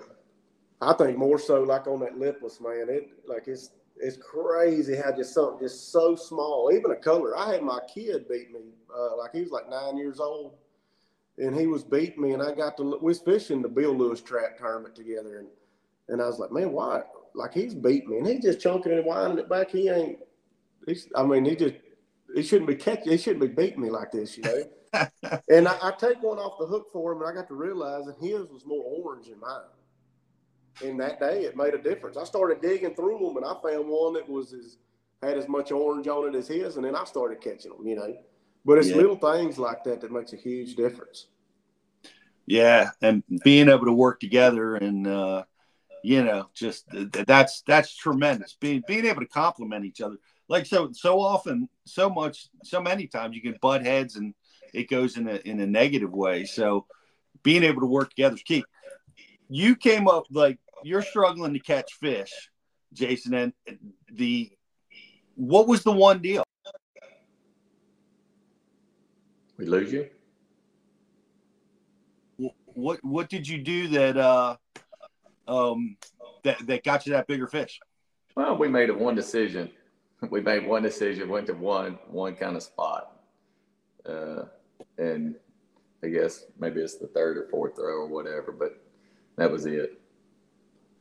I think more so like on that lipless man. It like it's it's crazy how just something just so small. Even a color. I had my kid beat me. Uh, like he was like nine years old, and he was beating me, and I got to we was fishing the Bill Lewis Trap tournament together, and and I was like, man, why? Like he's beating me, and he's just chunking and winding it back. He ain't. He's. I mean, he just. He shouldn't be catching. He shouldn't be beating me like this, you know. and I, I take one off the hook for him, and I got to realize that his was more orange than mine and that day it made a difference. I started digging through them and I found one that was as had as much orange on it as his, and then I started catching them. You know, but it's yeah. little things like that that makes a huge difference.
Yeah, and being able to work together and uh, you know, just that's that's tremendous. Being being able to complement each other, like so so often, so much, so many times you can butt heads and it goes in a in a negative way. So being able to work together is key. You came up like you're struggling to catch fish, Jason, and the what was the one deal?
We lose you.
What what did you do that uh um that that got you that bigger fish?
Well, we made a one decision. We made one decision, went to one one kind of spot, uh, and I guess maybe it's the third or fourth throw or whatever, but that was it.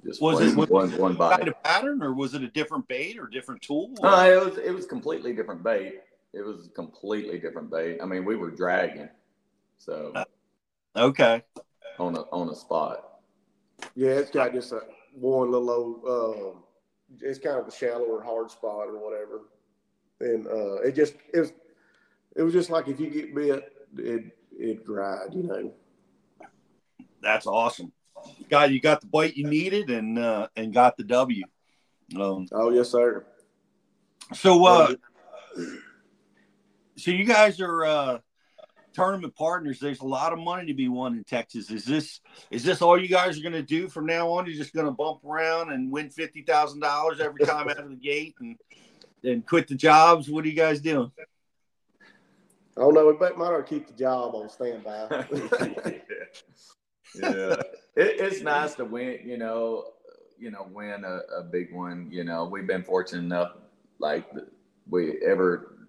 Just was it was one, one bite. Kind of pattern, or was it a different bait or different tool?
No, it was it was completely different bait. It was completely different bait. I mean, we were dragging, so uh,
okay
on a on a spot.
Yeah, it's got just a one little old. Um, it's kind of a shallower hard spot or whatever, and uh, it just it was it was just like if you get bit, it it dried, you know.
That's awesome got you got the bite you needed and uh, and got the W.
Um, oh yes, sir.
So uh, so you guys are uh, tournament partners. There's a lot of money to be won in Texas. Is this is this all you guys are going to do from now on? You're just going to bump around and win fifty thousand dollars every time out of the gate and and quit the jobs? What are you guys doing?
Oh no, we might want to keep the job on standby.
yeah, it, it's nice to win. You know, you know, win a, a big one. You know, we've been fortunate enough, like we ever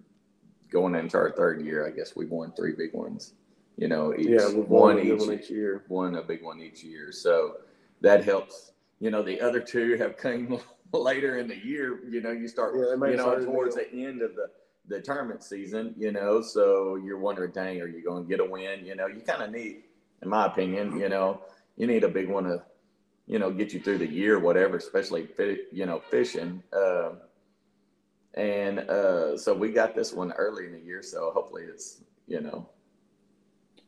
going into our third year. I guess we won three big ones. You know, each yeah, one each, each year, one a big one each year. So that helps. You know, the other two have come later in the year. You know, you start. Yeah, you know, towards the end of the the tournament season, you know, so you're wondering, dang, are you going to get a win? You know, you kind of need in my opinion. You know, you need a big one to, you know, get you through the year, whatever, especially, you know, fishing. Uh, and uh, so we got this one early in the year. So hopefully it's, you know,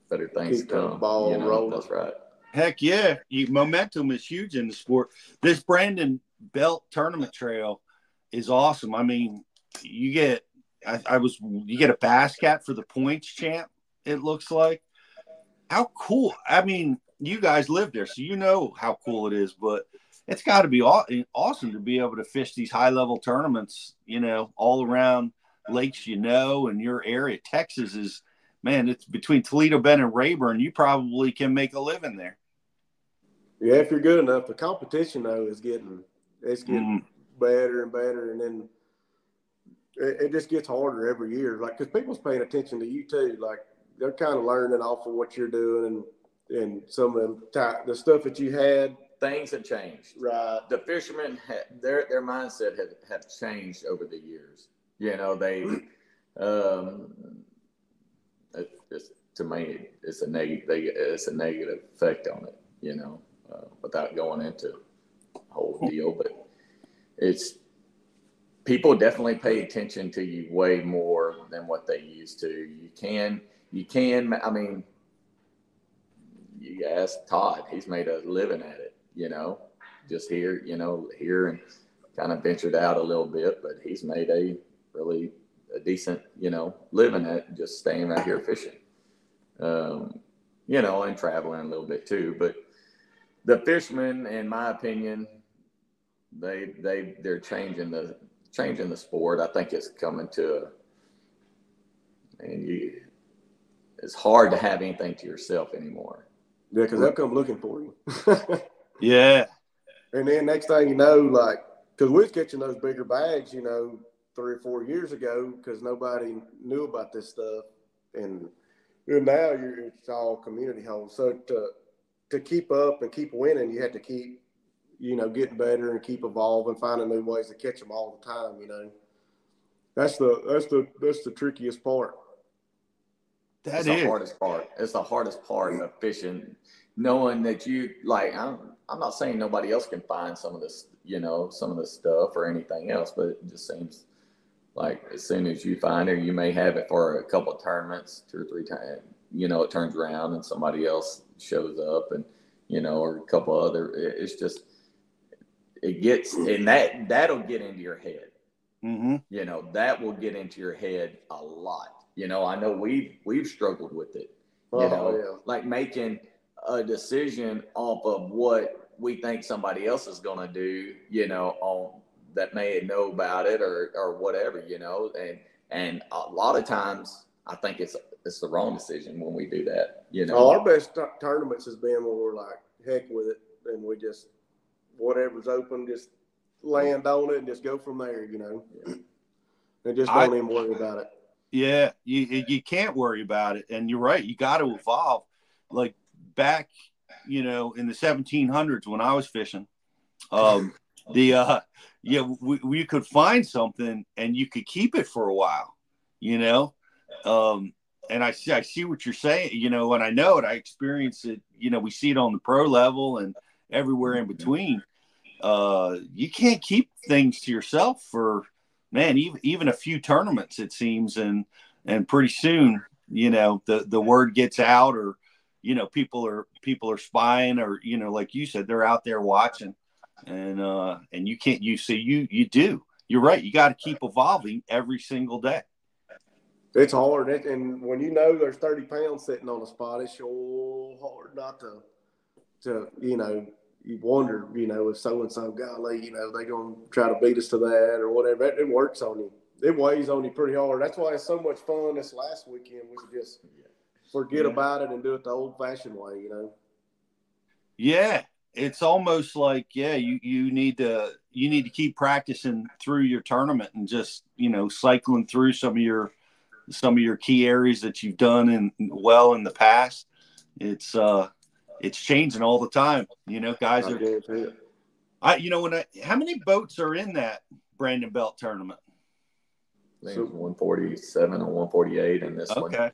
better things Keep come. Ball you know, rolling. That's right.
Heck yeah. You, momentum is huge in the sport. This Brandon Belt tournament trail is awesome. I mean, you get, I, I was, you get a bass cat for the points champ, it looks like how cool. I mean, you guys live there, so you know how cool it is, but it's got to be awesome to be able to fish these high level tournaments, you know, all around lakes you know and your area. Texas is, man, it's between Toledo Bend and Rayburn. You probably can make a living there.
Yeah, if you're good enough. The competition though is getting it's getting mm. better and better, and then it, it, just gets harder every year. Like because people's paying attention to you too. Like they're kind of learning off of what you're doing and and some of the, the stuff that you had.
Things have changed.
Right.
The fishermen, their their mindset have, have changed over the years. You know, they, um, it, it's, to me, it's a negative. It's a negative effect on it. You know, uh, without going into the whole deal, but it's people definitely pay attention to you way more than what they used to. You can you can. I mean, you ask Todd, he's made a living at it, you know, just here, you know, here and kind of ventured out a little bit, but he's made a really a decent, you know, living at just staying out here fishing. Um, you know, and traveling a little bit too. But the fishermen, in my opinion, they they they're changing the changing the sport. I think it's coming to a and you it's hard to have anything to yourself anymore.
Yeah, because they'll come looking for you.
yeah.
And then next thing you know, like, because we was catching those bigger bags, you know, three or four years ago, because nobody knew about this stuff, and, and now you're it's all community homes. So to to keep up and keep winning, you have to keep, you know, getting better and keep evolving, finding new ways to catch them all the time. You know, that's the that's the that's the trickiest part.
That it's is. the hardest part. It's the hardest part of fishing, knowing that you like. I'm, I'm not saying nobody else can find some of this, you know, some of the stuff or anything else, but it just seems like as soon as you find it, you may have it for a couple of tournaments, two or three times. You know, it turns around and somebody else shows up, and you know, or a couple other. It's just it gets, and that that'll get into your head.
Mm-hmm.
You know, that will get into your head a lot you know, I know we've we've struggled with it. You oh, know, yeah. like making a decision off of what we think somebody else is going to do. You know, on that may know about it or or whatever. You know, and and a lot of times I think it's it's the wrong decision when we do that. You know,
oh, our best t- tournaments has been when we're like heck with it, and we just whatever's open, just land on it and just go from there. You know, yeah. and just don't I, even worry about it.
Yeah, you you can't worry about it, and you're right. You got to evolve. Like back, you know, in the 1700s when I was fishing, um, the uh, yeah, we, we could find something and you could keep it for a while, you know. Um, and I see I see what you're saying, you know, and I know it. I experience it. You know, we see it on the pro level and everywhere in between. Uh, you can't keep things to yourself for man, even even a few tournaments it seems, and and pretty soon, you know, the the word gets out, or you know, people are people are spying, or you know, like you said, they're out there watching, and uh, and you can't you see you you do. You're right. You got to keep evolving every single day.
It's hard, and when you know there's 30 pounds sitting on a spot, it's sure hard not to, to you know, you wonder, you know, if so and so, golly, you know, they gonna try to beat us to that or whatever. It, it, works on you. It weighs on you pretty hard. That's why it's so much fun. This last weekend we could just forget yeah. about it and do it the old fashioned way, you know.
Yeah, it's almost like yeah, you you need to you need to keep practicing through your tournament and just you know cycling through some of your some of your key areas that you've done in well in the past. It's uh it's changing all the time. You know, guys are. I, you know, when I, how many boats are in that Brandon Belt tournament?
I think 147 or 148 in this okay. one.
Okay.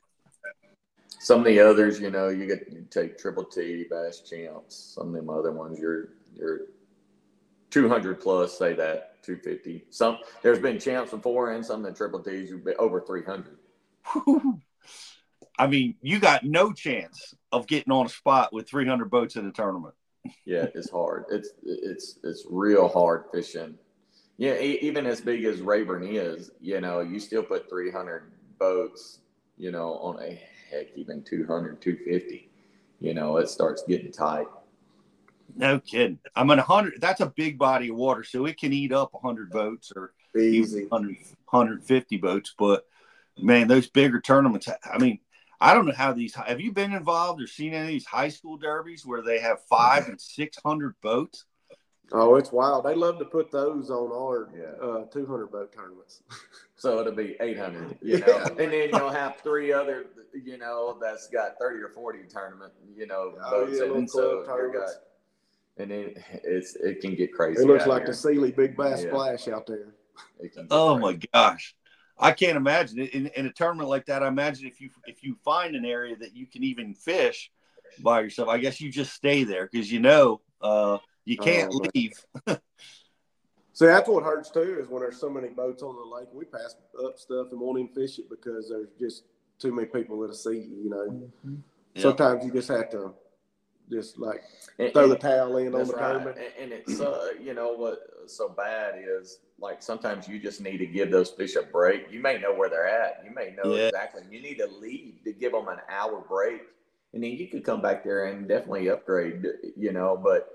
Some of the others, you know, you get you take Triple T, Bass Champs. Some of them other ones, you're you're 200 plus. Say that 250. Some there's been champs before, and some of the Triple T's you've been over 300.
I mean, you got no chance of getting on a spot with 300 boats in a tournament.
yeah, it's hard. It's it's it's real hard fishing. Yeah, even as big as Rayburn is, you know, you still put 300 boats, you know, on a heck even 200, 250. You know, it starts getting tight.
No kidding. I'm mean, 100, that's a big body of water, so it can eat up 100 boats or
easy
100, 150 boats. But man, those bigger tournaments, I mean, I don't know how these. Have you been involved or seen any of these high school derbies where they have five and six hundred boats?
Oh, it's wild. They love to put those on our yeah. uh, two hundred boat tournaments.
so it'll be eight hundred, you know, yeah. and then you'll have three other, you know, that's got thirty or forty tournament, you know, oh, boats yeah, in. So got, and then it's it can get crazy.
It looks like here. the Sealy Big Bass Splash out there.
Oh crazy. my gosh! I can't imagine in, in a tournament like that. I imagine if you if you find an area that you can even fish by yourself, I guess you just stay there because you know uh, you can't oh, leave.
See, that's what hurts too is when there's so many boats on the lake. We pass up stuff and won't even fish it because there's just too many people that'll see you. You know, mm-hmm. sometimes you just have to just like and, throw and, the towel in on the right. tournament.
And, and it's uh, you know what so bad is like sometimes you just need to give those fish a break. You may know where they're at. You may know yeah. exactly. You need to leave to give them an hour break, and then you could come back there and definitely upgrade. You know, but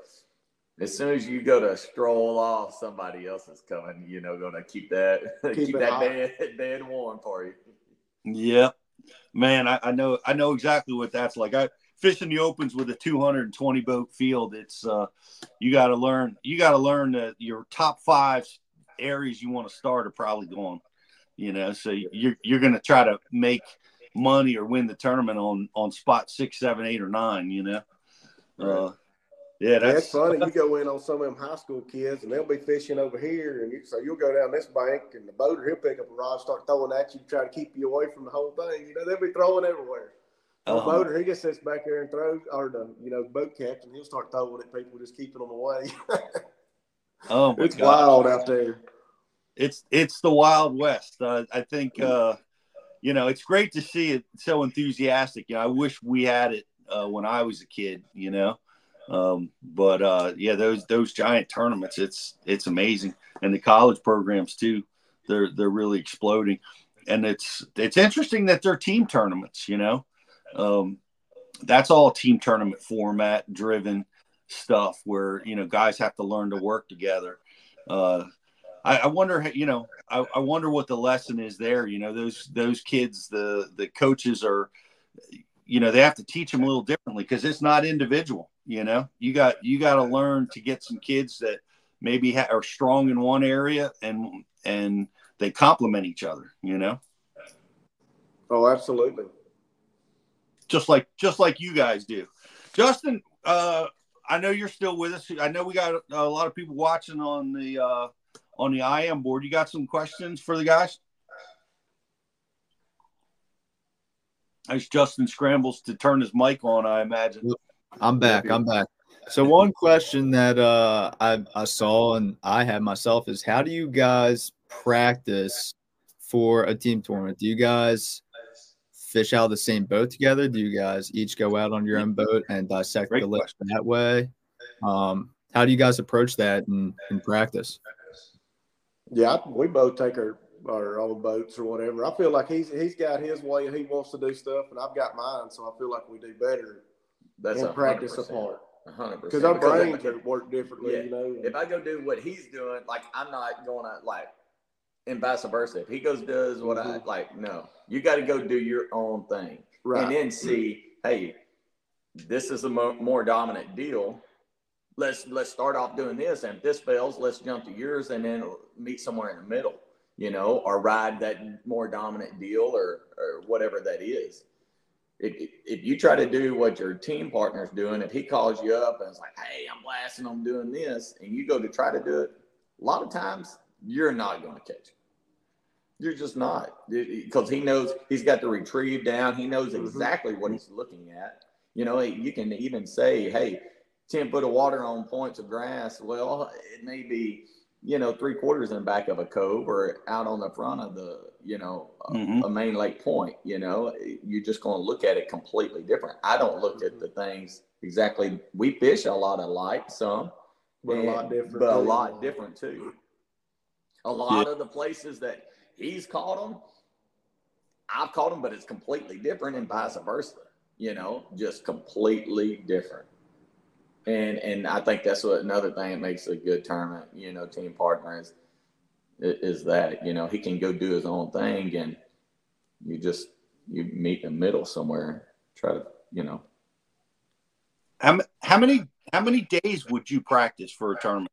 as soon as you go to stroll off, somebody else is coming. You know, going to keep that keep, keep that bed bed warm for you.
Yep, man, I, I, know I know exactly what that's like. I fishing the opens with a 220 boat field. It's uh, you got to learn. You got to learn that your top five areas you want to start are probably gone. You know, so you're you're going to try to make money or win the tournament on on spot six, seven, eight, or nine. You know. Uh, yeah, that's,
that's funny. You go in on some of them high school kids, and they'll be fishing over here, and you, so you'll go down this bank, and the boater he'll pick up a rod, start throwing at you, try to keep you away from the whole thing. You know, they'll be throwing everywhere. Uh-huh. Boater, he just sits back there and throws, or the you know boat captain, he'll start throwing at people, just keeping them away.
oh,
it's God. wild out there.
It's it's the Wild West. Uh, I think uh, you know it's great to see it so enthusiastic. You know, I wish we had it uh, when I was a kid. You know um, but uh, yeah, those those giant tournaments, it's it's amazing, and the college programs too. They're they're really exploding, and it's it's interesting that they're team tournaments. You know, um, that's all team tournament format driven stuff where you know guys have to learn to work together. Uh, I, I, wonder, you know, I, I wonder what the lesson is there. You know, those those kids, the the coaches are, you know, they have to teach them a little differently because it's not individual you know, you got you got to learn to get some kids that maybe ha- are strong in one area and and they complement each other. You know.
Oh, absolutely.
Just like just like you guys do, Justin. Uh, I know you're still with us. I know we got a lot of people watching on the uh, on the IM board. You got some questions for the guys? As Justin scrambles to turn his mic on, I imagine.
I'm back. I'm back. So one question that uh, I, I saw and I had myself is how do you guys practice for a team tournament? Do you guys fish out of the same boat together? Do you guys each go out on your own boat and dissect Great the list that way? Um, how do you guys approach that in, in practice?
Yeah, we both take our, our own boats or whatever. I feel like he's he's got his way and he wants to do stuff, and I've got mine, so I feel like we do better that's and practice apart.
hundred percent.
Because our brains are work differently, yeah. you know.
If I go do what he's doing, like I'm not going to like, and vice versa. If he goes does what mm-hmm. I like, no, you got to go do your own thing, right. and then see, hey, this is a mo- more dominant deal. Let's let's start off doing this, and if this fails, let's jump to yours, and then meet somewhere in the middle, you know, or ride that more dominant deal, or or whatever that is if, if you try to do what your team partner's doing, if he calls you up and it's like, hey, I'm blasting I'm doing this, and you go to try to do it, a lot of times you're not going to catch it. You're just not because he knows he's got the retrieve down. He knows mm-hmm. exactly what he's looking at. You know, you can even say, hey, 10 foot of water on points of grass. Well, it may be you know, three quarters in the back of a cove or out on the front of the, you know, mm-hmm. a, main lake point, you know, you're just going to look at it completely different. I don't look at the things exactly. We fish a lot alike, some,
but and, a lot different,
but a lot different too. A lot yeah. of the places that he's caught them, I've caught them, but it's completely different and vice versa, you know, just completely different and and I think that's what another thing that makes a good tournament, you know, team partner is is that you know he can go do his own thing, and you just you meet in the middle somewhere, try to you know.
How how many how many days would you practice for a tournament?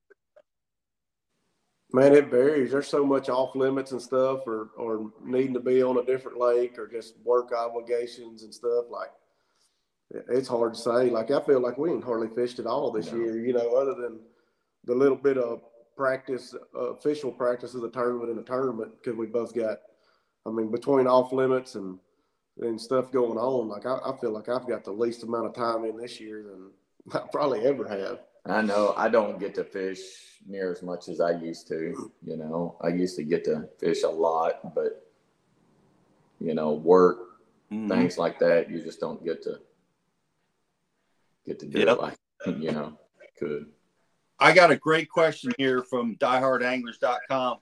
Man, it varies. There's so much off limits and stuff, or or needing to be on a different lake, or just work obligations and stuff. Like it's hard to say. Like I feel like we ain't hardly fished at all this no. year. You know, other than the little bit of practice, uh, official practice of the tournament and the tournament, because we both got. I mean, between off limits and and stuff going on, like I, I feel like I've got the least amount of time in this year than I probably ever have.
I know I don't get to fish near as much as I used to. You know, I used to get to fish a lot, but you know, work, mm-hmm. things like that, you just don't get to get to do
Yep.
it like you know could.
I got a great question here from diehardanglers.com.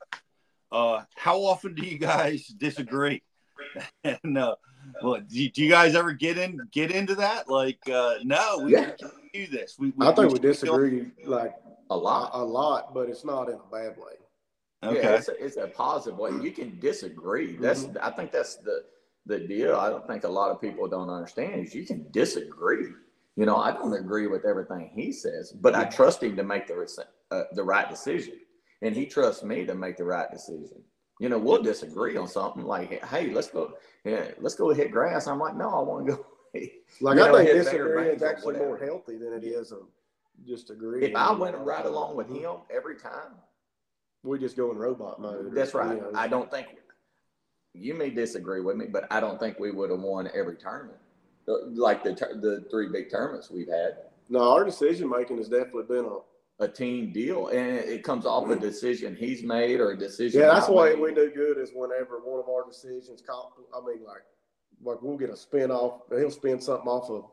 Uh, how often do you guys disagree? and uh, well, do, do you guys ever get in get into that? Like, uh, no, we
Yeah.
Can't do this. We, we
I think we
we
disagree like
a lot,
a, lot, but it's not in a bad way.
Okay.
Yeah, it's a, it's a positive way. You can disagree. That's I think that's the the deal. I don't think a lot of people don't understand is you can disagree. You know, I don't agree with everything he says, but I trust him to make the uh, the right decision, and he trusts me to make the right decision. You know, we'll disagree on something like, "Hey, let's go, yeah, let's go hit grass." I'm like, "No, I want to go."
Like I think disagreeing
Banger
is actually more healthy than it is a just agreeing.
If I went right along with him every time,
we just go in robot mode.
That's right.
you know.
I don't think you may disagree with me, but I don't think we would have won every tournament, Uh, like the the three big tournaments we've had.
No, our decision making has definitely been a
A team deal, and it comes off a decision he's made or a decision.
Yeah, that's why we do good is whenever one of our decisions, I mean, like, like we'll get a spin off. He'll spin something off of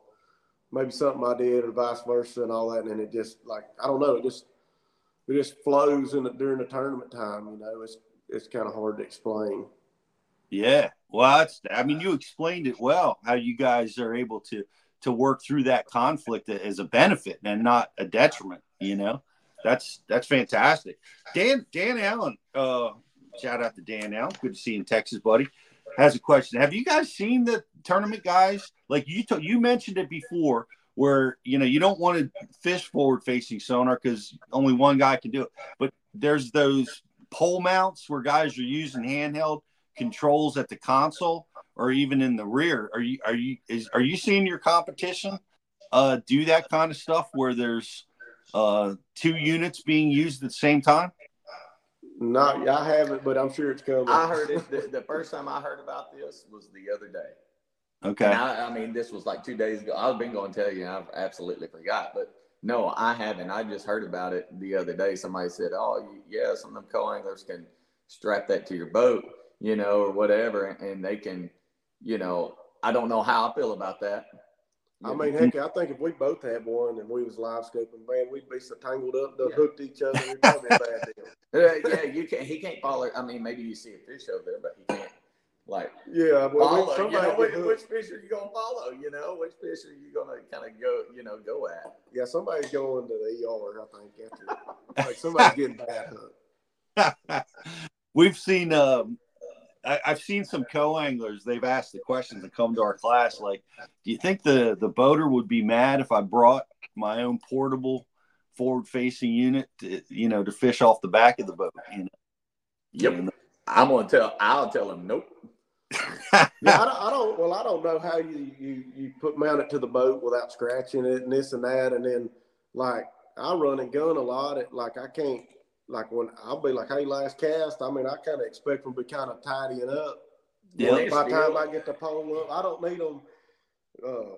maybe something I did or vice versa and all that, and it just like I don't know, it just it just flows in the, during the tournament time. You know, it's it's kind of hard to explain.
Yeah. Well, I mean, you explained it well, how you guys are able to, to work through that conflict as a benefit and not a detriment, you know, that's, that's fantastic. Dan, Dan Allen, uh, shout out to Dan Allen. Good to see you in Texas, buddy. Has a question. Have you guys seen the tournament guys? Like you, t- you mentioned it before where, you know, you don't want to fish forward facing sonar because only one guy can do it, but there's those pole mounts where guys are using handheld controls at the console or even in the rear are you are you is are you seeing your competition uh do that kind of stuff where there's uh two units being used at the same time
Not, I haven't, but I'm sure it's coming.
I heard it the, the first time I heard about this was the other day.
okay
I, I mean, this was like two days ago. I've been going to tell you, I've absolutely forgot. But no, I haven't. I just heard about it the other day. Somebody said, "Oh, you- yeah, some of them co-anglers can strap that to your boat, you know, or whatever, and they can, you know." I don't know how I feel about that.
I mean, heck, I think if we both had one and we was live scoping, man, we'd be so tangled up, done hooked each other. It'd probably be a bad deal.
Uh, yeah, you can't. He can't follow. I mean, maybe you see a fish over there, but he can't. Like,
Yeah, well, we-
follow. You know, which, which fish are you gonna follow? You know, which fish are you gonna kind of go? You know, go at.
Yeah, somebody's going to the ER, I think, after like somebody's getting bad hooked.
we've seen um I, I've seen some co-anglers. They've asked the questions that come to our class, like, "Do you think the the boater would be mad if I brought my own portable forward-facing unit, to, you know, to fish off the back of the boat?" You know,
Yep. I'm gonna tell. I'll tell him nope.
Yeah, I don't, I don't. Well, I don't know how you you you put mount it to the boat without scratching it and this and that, and then like I run and gun a lot. It like I can't like when I'll be like, hey, last cast. I mean, I kind of expect them to be kind of tidying up.
Yeah.
By the time I get the pole up, I don't need them. Uh,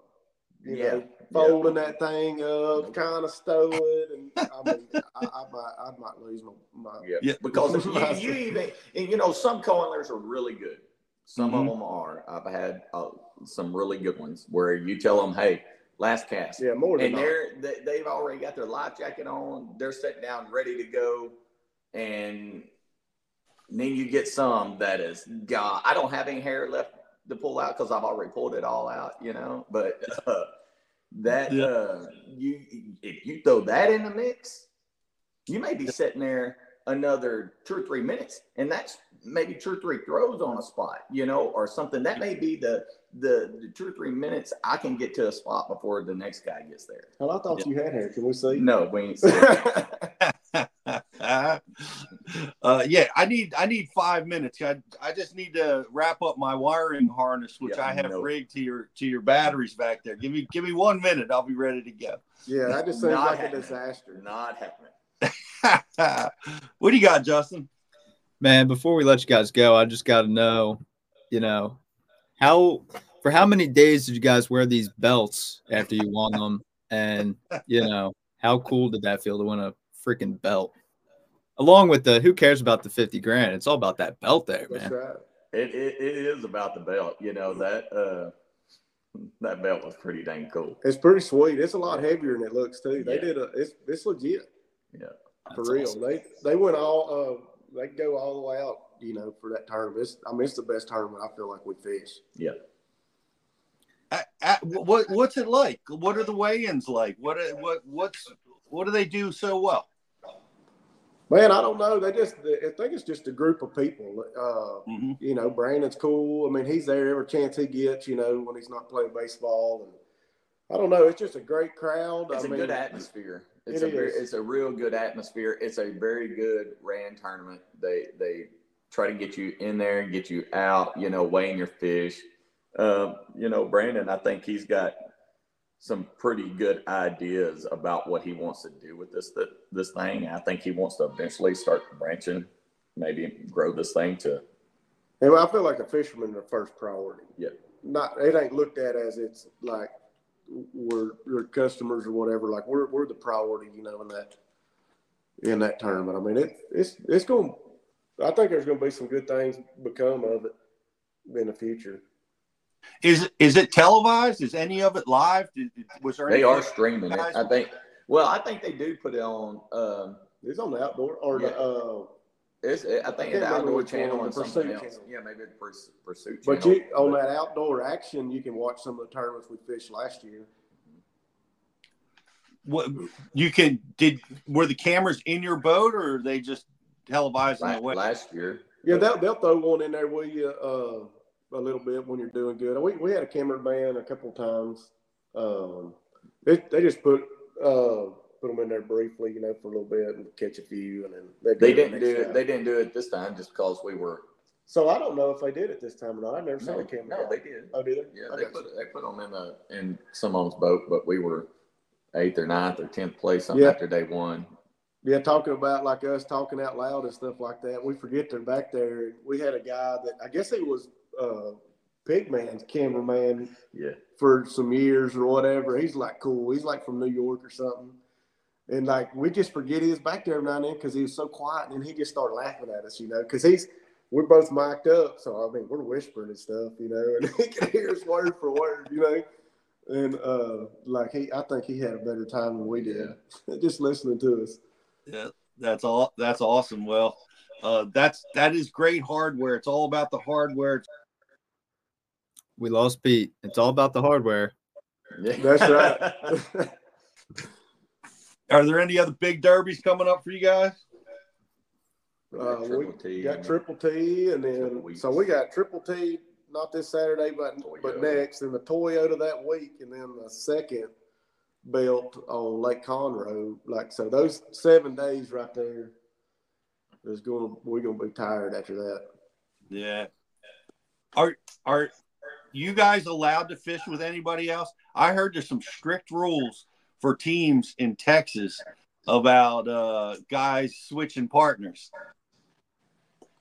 you
Yeah.
know, folding that thing up, kind of stow it, and I mean, I, I might, I might lose my, my
Yeah,
Yeah.
because
My-
you, you even and, you know some co-anglers are really good. Some
Mhm.
of them are. I've had uh, some really good ones where you tell them, "Hey, last cast,"
yeah, more than
and
not.
they're they, they've already got their life jacket on. They're sitting down, ready to go, and then you get some that is God. I don't have any hair left to pull out because I've already pulled it all out, you know. But uh, that
Yeah.
uh, you if you throw that in the mix, you may be sitting there another two or three minutes, and that's maybe two or three throws on a spot, you know, or something. That may be the the, the two or three minutes I can get to a spot before the next guy gets there.
Well, I thought you had hair. Can we see?
No, we ain't. seen it.
uh, yeah, I need I need five minutes. I, I just need to wrap up my wiring harness, which
Yeah,
I have
no.
rigged to your to your batteries back there. Give me give me one minute. I'll be ready to go.
Yeah, that just seems
Not
like a disaster.
Not happening.
what do you got, Justin?
Man, before we let you guys go, I just got to know, you know, how for how many days did you guys wear these belts after you won them? And, you know, how cool did that feel to win a freaking belt? Along with the who cares about the 50 grand? It's all about that belt there,
That's
man.
right.
It, it, it is about the belt, you know that. Uh, that belt was pretty dang cool.
It's pretty sweet. It's a lot heavier than it looks too. They yeah. did a. It's it's legit.
Yeah,
for real. Awesome. They they went all. Uh, they go all the way out. You know, for that tournament. It's, I mean, it's the best tournament I feel like we fish.
Yeah.
At, at, what what's it like? What are the weigh-ins like? What what what's what do they do so well?
Man, I don't know. They just, I think it's just a group of people. Uh, mm-hmm. You know, Brandon's cool. I mean, he's there every chance he gets. You know, when he's not playing baseball, and I don't know. It's just a great crowd.
It's
I
a
mean,
good atmosphere. It's it a very, it's a real good atmosphere. It's a very good ran tournament. They they try to get you in there and get you out. You know, weighing your fish. Um, you know, Brandon, I think he's got some pretty good ideas about what he wants to do with this that, this thing. I think he wants to eventually start branching, maybe grow this thing to.
And I feel like the fishermen are first priority.
Yeah.
Not it ain't looked at as it's like we're your customers or whatever. Like we're we're the priority, you know, in that in that tournament. I mean, it it's it's going. I think there's going to be some good things become of it in the future.
Is is it televised? Is any of it live? Did, Was there?
They are streaming it. I think. Well, I think they do put it on. Um,
it's on the outdoor or yeah. the. Uh,
it's, I think I it's outdoor channel and something else. Channel. Yeah, maybe the pursuit.
But you on that outdoor action, you can watch some of the tournaments we fished last year.
What you can did were the cameras in your boat or they just televised
last, last year?
Yeah, they'll they'll throw one in there with you. Uh, a little bit when you're doing good. We, we had a cameraman a couple times. Um, they, they just put uh, put them in there briefly, you know, for a little bit and catch a few, and then
they didn't do it. They didn't do it this time just because we were.
So I don't know if they did it this time or not. I never no, saw a camera.
No, they did.
Oh, did
they? Yeah, they put they put them in the in someone's boat, but we were eighth or ninth or tenth place yeah. after day one.
Yeah, talking about like us talking out loud and stuff like that. We forget they're back there. We had a guy that I guess he was uh, Pigman's cameraman
yeah.
for some years or whatever. He's like cool. He's like from New York or something. And like we just forget he was back there every now and then because he was so quiet, and he just started laughing at us, you know, because he's we're both mic'd up, so I mean we're whispering and stuff, you know, and he can hear us word for word, you know. And uh like he, I think he had a better time than we did, yeah. just listening to us.
Yeah, that's all. That's awesome. Well, uh, that's that is great hardware. It's all about the hardware.
We lost Pete. It's all about the hardware.
Yeah. That's right.
Are there any other big derbies coming up for you guys?
Uh, we T, got Triple T, and then so we got Triple T not this Saturday, but Toyota. but next, and the Toyota that week, and then the second belt on Lake Conroe. Like so, those seven days right there is going. We're going to be tired after that.
Yeah. Are are you guys allowed to fish with anybody else? I heard there's some strict rules for teams in Texas about uh, guys switching partners.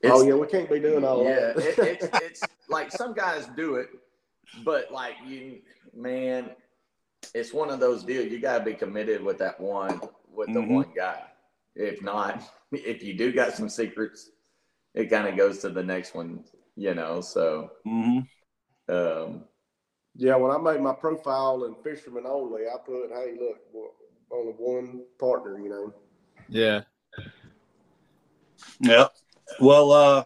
It's, oh yeah, we can't be doing all
yeah,
that.
it, it's it's like some guys do it, but like you, man, it's one of those deals. You got to be committed with that one with the mm-hmm. one guy. If not, if you do got some secrets, it kind of goes to the next one, you know. So,
mm-hmm.
Um,
yeah, when I made my profile and fisherman only, I put, "Hey, look, only one partner," you know.
Yeah.
Yep. Well, uh,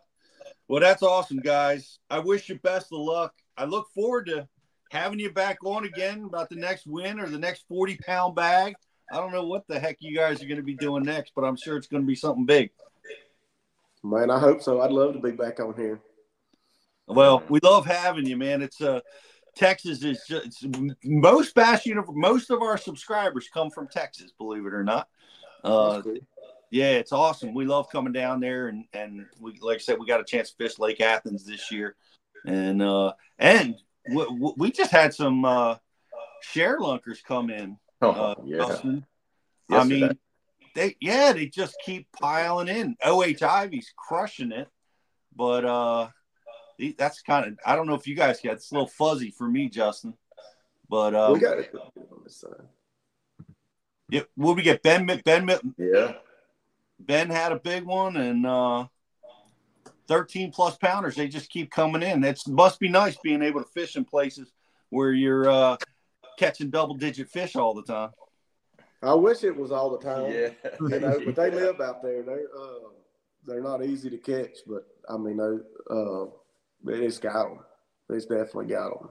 well, that's awesome, guys. I wish you best of luck. I look forward to having you back on again about the next win or the next 40 pound bag. I don't know what the heck you guys are going to be doing next, but I'm sure it's going to be something big.
Man, I hope so. I'd love to be back on here.
Well, we love having you, man. It's uh Texas is just most bass. Most of our subscribers come from Texas, believe it or not. Uh, cool. Yeah, it's awesome. We love coming down there, and and we like I said, we got a chance to fish Lake Athens this year, and uh, and we, we just had some uh, ShareLunkers come in.
Oh, uh, yeah.
I mean, they yeah, they just keep piling in. OH Ivy's crushing it, but uh, that's kind of I don't know if you guys get it's a little fuzzy for me, Justin. But uh,
we got it on this side.
Yeah, will we get Ben? Ben?
Yeah.
Ben had a big one, and uh, 13 plus pounders. They just keep coming in. It must be nice being able to fish in places where you're uh, catching double digit fish all the time.
I wish it was all the time.
Yeah.
you know, but they live out there. They're uh, they're not easy to catch, but I mean, they uh, it's got them. It's definitely got them.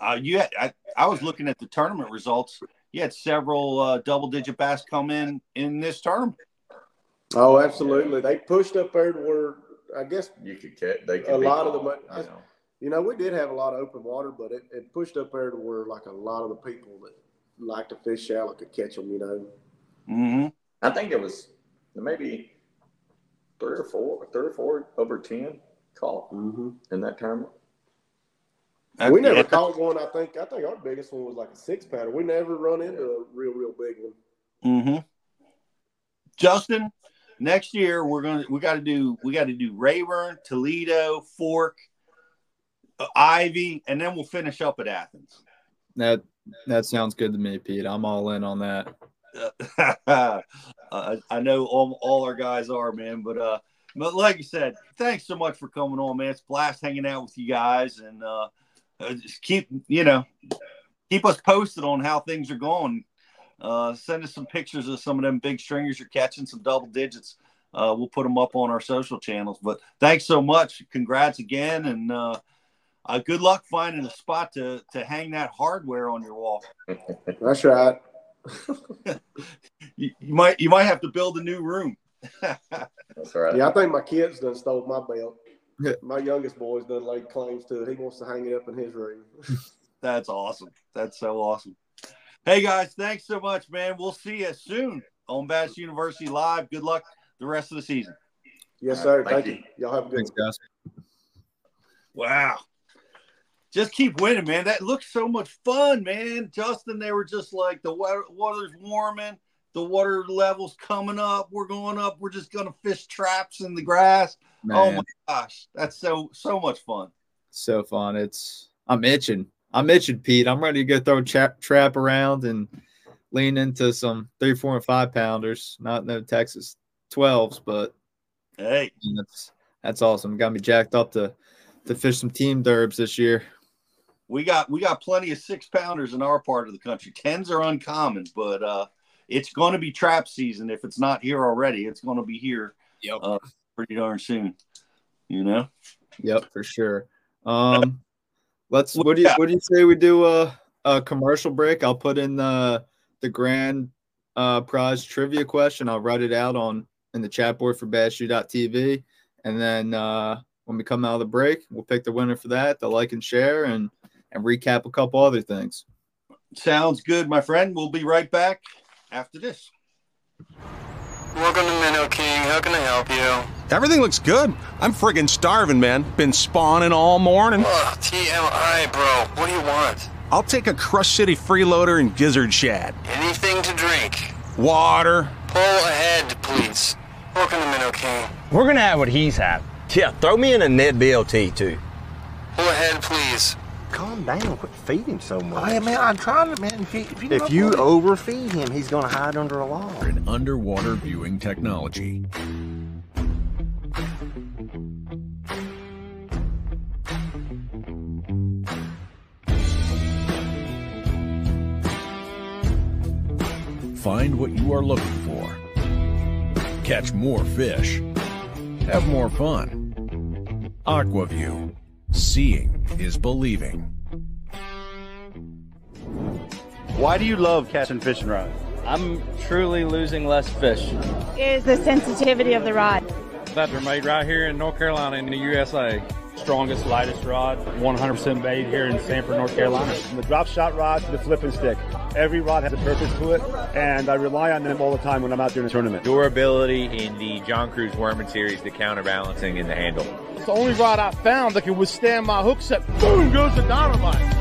Uh, you had, I, I was looking at the tournament results. You had several uh, double digit bass come in in this tournament.
Oh, absolutely. They pushed up there to where I guess
you could catch. They could
a
be
lot of
the.
them.
You know.
You know, we did have a lot of open water, but it, it pushed up there to where like a lot of the people that like to fish shallow could catch them. You know.
Mm-hmm.
I think it was maybe three or four, three or four over ten caught
mm-hmm.
in that tournament.
we never caught one. I think I think our biggest one was like a six pounder. We never run into a real, real big one.
Mm-hmm. Justin, next year we're gonna we got to do we got to do Rayburn, Toledo, Fork, uh, Ivie, and then we'll finish up at Athens.
That that sounds good to me, Pete. I'm all in on that.
uh, I know all, all our guys are, man. But uh, but like you said, thanks so much for coming on, man. It's blast hanging out with you guys, and uh, just keep you know keep us posted on how things are going. Uh, send us some pictures of some of them big stringers you're catching, some double digits. Uh, we'll put them up on our social channels. But thanks so much. Congrats again, and uh, uh, good luck finding a spot to to hang that hardware on your wall.
That's right.
you, you, might you might have to build a new room.
That's right.
Yeah, I think my kids done stole my belt. my youngest boy's done laid claims to it. He wants to hang it up in his room.
That's awesome. That's so awesome. Hey guys, thanks so much, man. We'll see you soon on Bass University Live. Good luck the rest of the season.
Yes, sir. Right, thank, thank, you. you. all have a good
Thanks, guys.
Wow. Just keep winning, man. That looks so much fun, man. Justin, they were just like the water, water's warming, the water levels coming up. We're going up. We're just gonna fish traps in the grass. Man. Oh my gosh, that's so so much fun.
So fun. It's I'm itching. I'm itching, Pete. I'm ready to go throw a trap, trap around and lean into some three, four, and five pounders. Not no Texas twelves, but
hey,
that's that's awesome. Got me jacked up to to fish some team derbs this year.
We got we got plenty of six pounders in our part of the country. Tens are uncommon, but uh, it's going to be trap season. If it's not here already, it's going to be here.
Yep.
Uh, pretty darn soon. You know.
Yep, for sure. Um, let's. What do you What do you say we do a a commercial break? I'll put in the the grand uh, prize trivia question. I'll write it out on in the chat board for BassU.tv, and then uh, when we come out of the break, we'll pick the winner for that. The like and share and and recap a couple other things.
Sounds good, my friend. We'll be right back after this.
Welcome to Minnow King. How can I help you?
Everything looks good. I'm friggin' starving, man. Been spawning all morning.
Ugh, TMI, bro. What do you want?
I'll take a Crush City freeloader and gizzard shad.
Anything to drink.
Water.
Pull ahead, please. Welcome to Minnow King.
We're gonna have what he's had. Yeah, throw me in a Ned BLT too.
Pull ahead, please.
Calm down. Quit feeding so much.
Hey, man, I'm trying to, man. If you, if you,
if you overfeed him, he's going to hide under a log.
An underwater viewing technology. Find what you are looking for. Catch more fish. Have more fun. Aqua-Vu. Seeing is believing.
Why do you love catching fishing rods?
I'm truly losing less fish.
Is the sensitivity of the rod.
That they're made right here in North Carolina in the USA. Strongest, lightest rod, 100% made here in Sanford, North Carolina.
From the drop shot rod to the flipping stick, every rod has a purpose to it, and I rely on them all the time when I'm out there in a tournament.
Durability in the John Crews Worming series, the counterbalancing in the handle.
It's the only rod I found that can withstand my hook set. Boom goes the dynamite.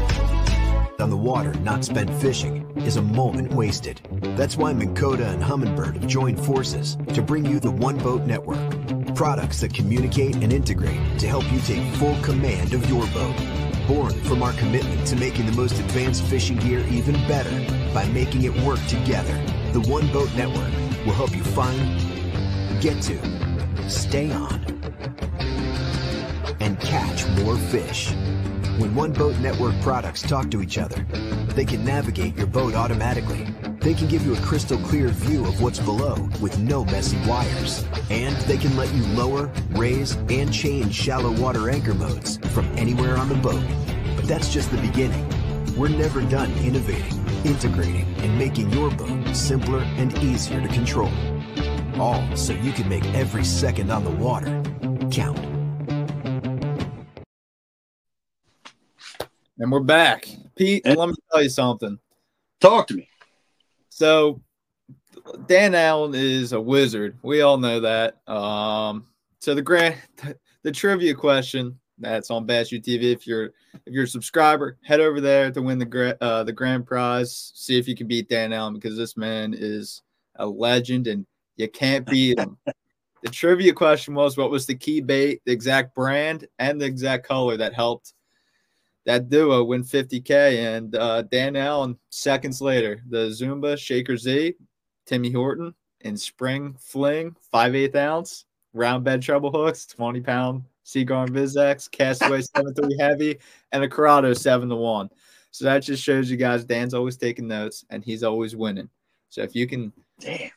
On the water, not spent fishing, is a moment wasted. That's why Minn Kota and Humminbird have joined forces to bring you the One Boat Network. Products that communicate and integrate to help you take full command of your boat. Born from our commitment to making the most advanced fishing gear even better by making it work together. The One Boat Network will help you find, get to, stay on, and catch more fish. When one boat network products talk to each other, they can navigate your boat automatically. They can give you a crystal clear view of what's below with no messy wires. And they can let you lower, raise, and change shallow water anchor modes from anywhere on the boat. But that's just the beginning. We're never done innovating, integrating, and making your boat simpler and easier to control. All so you can make every second on the water count.
And we're back. Pete, and let me tell you something.
Talk to me.
So Dan Allen is a wizard. We all know that. Um, so the grand the trivia question that's on Bass TV. If you're if you're a subscriber, head over there to win the uh, the grand prize. See if you can beat Dan Allen because this man is a legend and you can't beat him. the trivia question was what was the key bait, the exact brand, and the exact color that helped that duo win 50K. And uh, Dan Allen, seconds later, the Zumba Shaker Z, Timmy Horton, and Spring Fling, 5 8 ounce, round bed treble hooks, 20 pound Seaguar Vizex, Castaway 7 3 heavy, and a Curado 7 to 1. So that just shows you guys Dan's always taking notes and he's always winning. So if you can,
damn,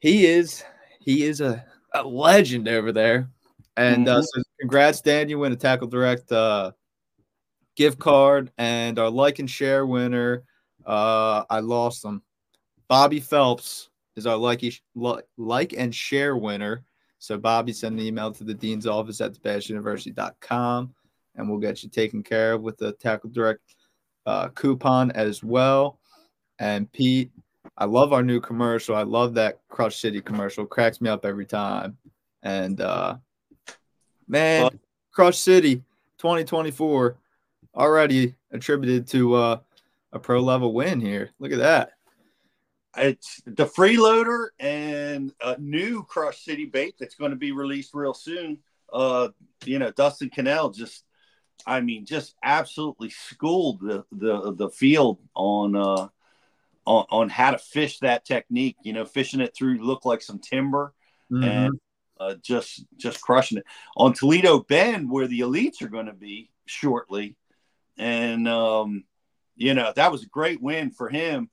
he is he is a, a legend over there. And uh, mm-hmm. uh, so congrats, Dan. You win a Tackle Direct uh, gift card, and our like and share winner. Uh, I lost them. Bobby Phelps is our like, like and share winner. So Bobby send an email to the dean's office at thebassuniversity.com and we'll get you taken care of with the Tackle Direct uh, coupon as well. And Pete, I love our new commercial. I love that Crush City commercial. Cracks me up every time. And uh, man, Crush City 2024 already attributed to uh, a pro level win here. Look at that.
It's the freeloader and a new Crush City bait that's going to be released real soon. Uh, you know, Dustin Connell just, I mean, just absolutely schooled the the the field on uh on, on how to fish that technique. You know, fishing it through look like some timber mm-hmm. and uh, just just crushing it on Toledo Bend, where the elites are going to be shortly and um, you know that was a great win for him,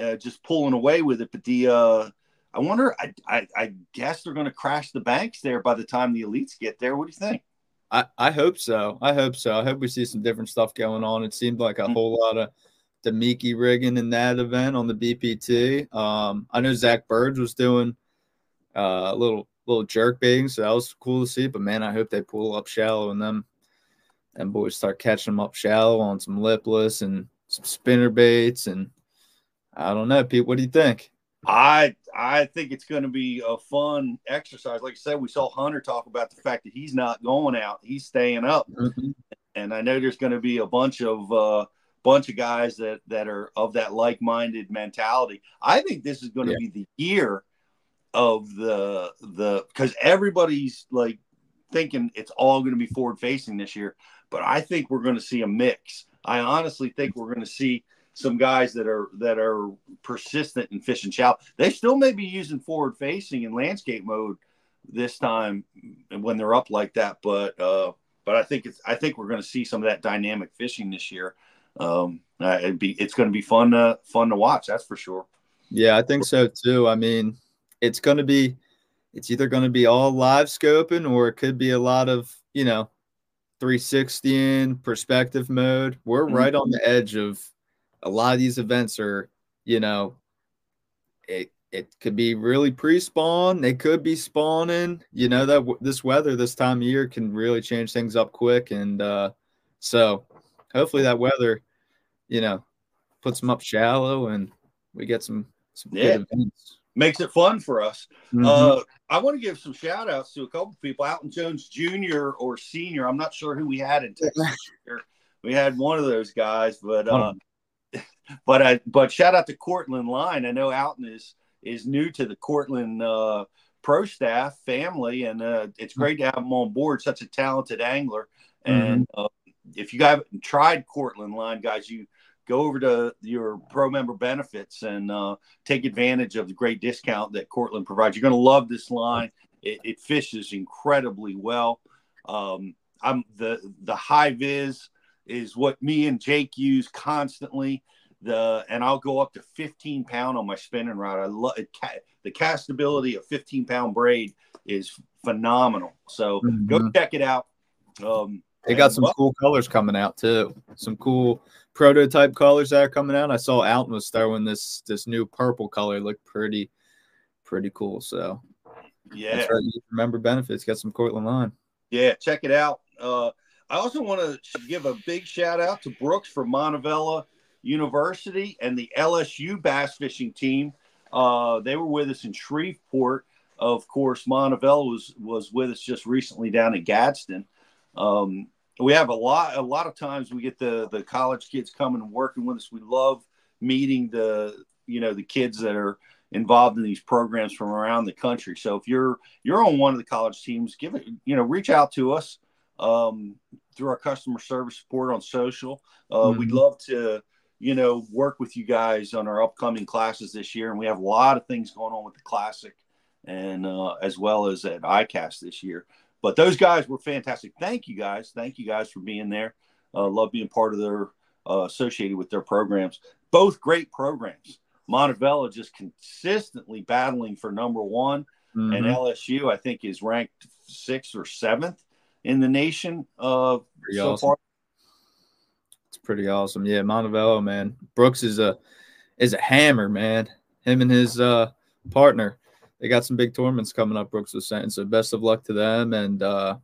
uh, just pulling away with it. But the uh, I wonder, I, I, I guess they're going to crash the banks there by the time the elites get there. What do you think?
I, I hope so. I hope so. I hope we see some different stuff going on. It seemed like a mm-hmm. whole lot of Damiki rigging in that event on the BPT. Um, I know Zack Birge was doing uh, a little little jerk baiting, so that was cool to see. But man, I hope they pull up shallow and them and boys start catching them up shallow on some lipless and some spinner baits. And I don't know, Pete, what do you think?
I I think it's going to be a fun exercise. Like I said, we saw Hunter talk about the fact that he's not going out; he's staying up. Mm-hmm. And I know there's going to be a bunch of uh, bunch of guys that that are of that like-minded mentality. I think this is going to yeah. be the year of the the because everybody's like thinking it's all going to be forward facing this year but I think we're going to see a mix. I honestly think we're going to see some guys that are that are persistent in fishing shallow. They still may be using forward facing in landscape mode this time when they're up like that, but uh, but I think it's I think we're going to see some of that dynamic fishing this year. Um, it'd be it's going to be fun to fun to watch. That's for sure.
Yeah, I think so too. I mean, it's going to be it's either going to be all live scoping or it could be a lot of you know 360 in perspective mode. We're mm-hmm. right on the edge of a lot of these events are, you know, it it could be really pre-spawn. They could be spawning. You know that w- this weather this time of year can really change things up quick, and uh, so hopefully that weather, you know, puts them up shallow, and we get some some yeah. good events
makes it fun for us. Mm-hmm. Uh, I want to give some shout outs to a couple people. Alton Jones Jr. or Senior. I'm not sure who we had in Texas. we had one of those guys, but uh, but I but shout out to Cortland Line. I know Alton is is new to the Cortland uh, pro staff family, and uh, it's great to have him on board. Such a talented angler, and mm-hmm. if you haven't tried Cortland Line, guys, you go over to your pro member benefits and uh, take advantage of the great discount that Cortland provides. You're going to love this line. It, it fishes incredibly well. Um, I'm the the high vis is what me and Jake use constantly. The and I'll go up to 15 pound on my spinning rod. I love it. The castability of 15 pound braid is phenomenal. So mm-hmm. go check it out. Um,
they got some well, cool colors coming out too. Some cool prototype colors that are coming out. I saw Alton was throwing this this new purple color. Looked pretty pretty cool. So
yeah,
right. remember benefits. Got some Cortland line.
Yeah, check it out. Uh, I also want to give a big shout out to Brooks from Montevallo University and the LSU bass fishing team. Uh, they were with us in Shreveport. Of course, Montevallo was was with us just recently down in Gadsden. Um, we have a lot a lot of times we get the the college kids coming and working with us. We love meeting the you know the kids that are involved in these programs from around the country. So if you're you're on one of the college teams, give it you know reach out to us um, through our customer service support on social. Uh, mm-hmm. We'd love to you know work with you guys on our upcoming classes this year, and we have a lot of things going on with the classic and uh, as well as at ICAST this year. But those guys were fantastic. Thank you guys. Thank you guys for being there. Uh, love being part of their uh, associated with their programs. Both great programs. Montevallo just consistently battling for number one, mm-hmm. and LSU I think is ranked sixth or seventh in the nation uh, so
awesome. far. It's pretty awesome. Yeah, Montevallo, man. Brooks is a is a hammer, man. Him and his uh, partner they got some big tournaments coming up. Brooks was saying so. Best of luck to them. And uh,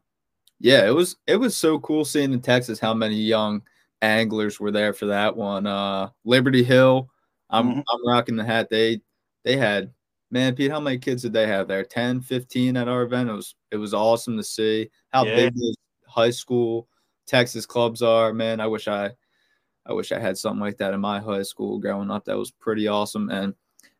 yeah, it was it was so cool seeing in Texas how many young anglers were there for that one. Uh, Liberty Hill, I'm mm-hmm. I'm rocking the hat. They they had man, Pete, how many kids did they have there? 10, 15 at our event. It was it was awesome to see how yeah. big those high school Texas clubs are. Man, I wish I I wish I had something like that in my high school growing up. That was pretty awesome. And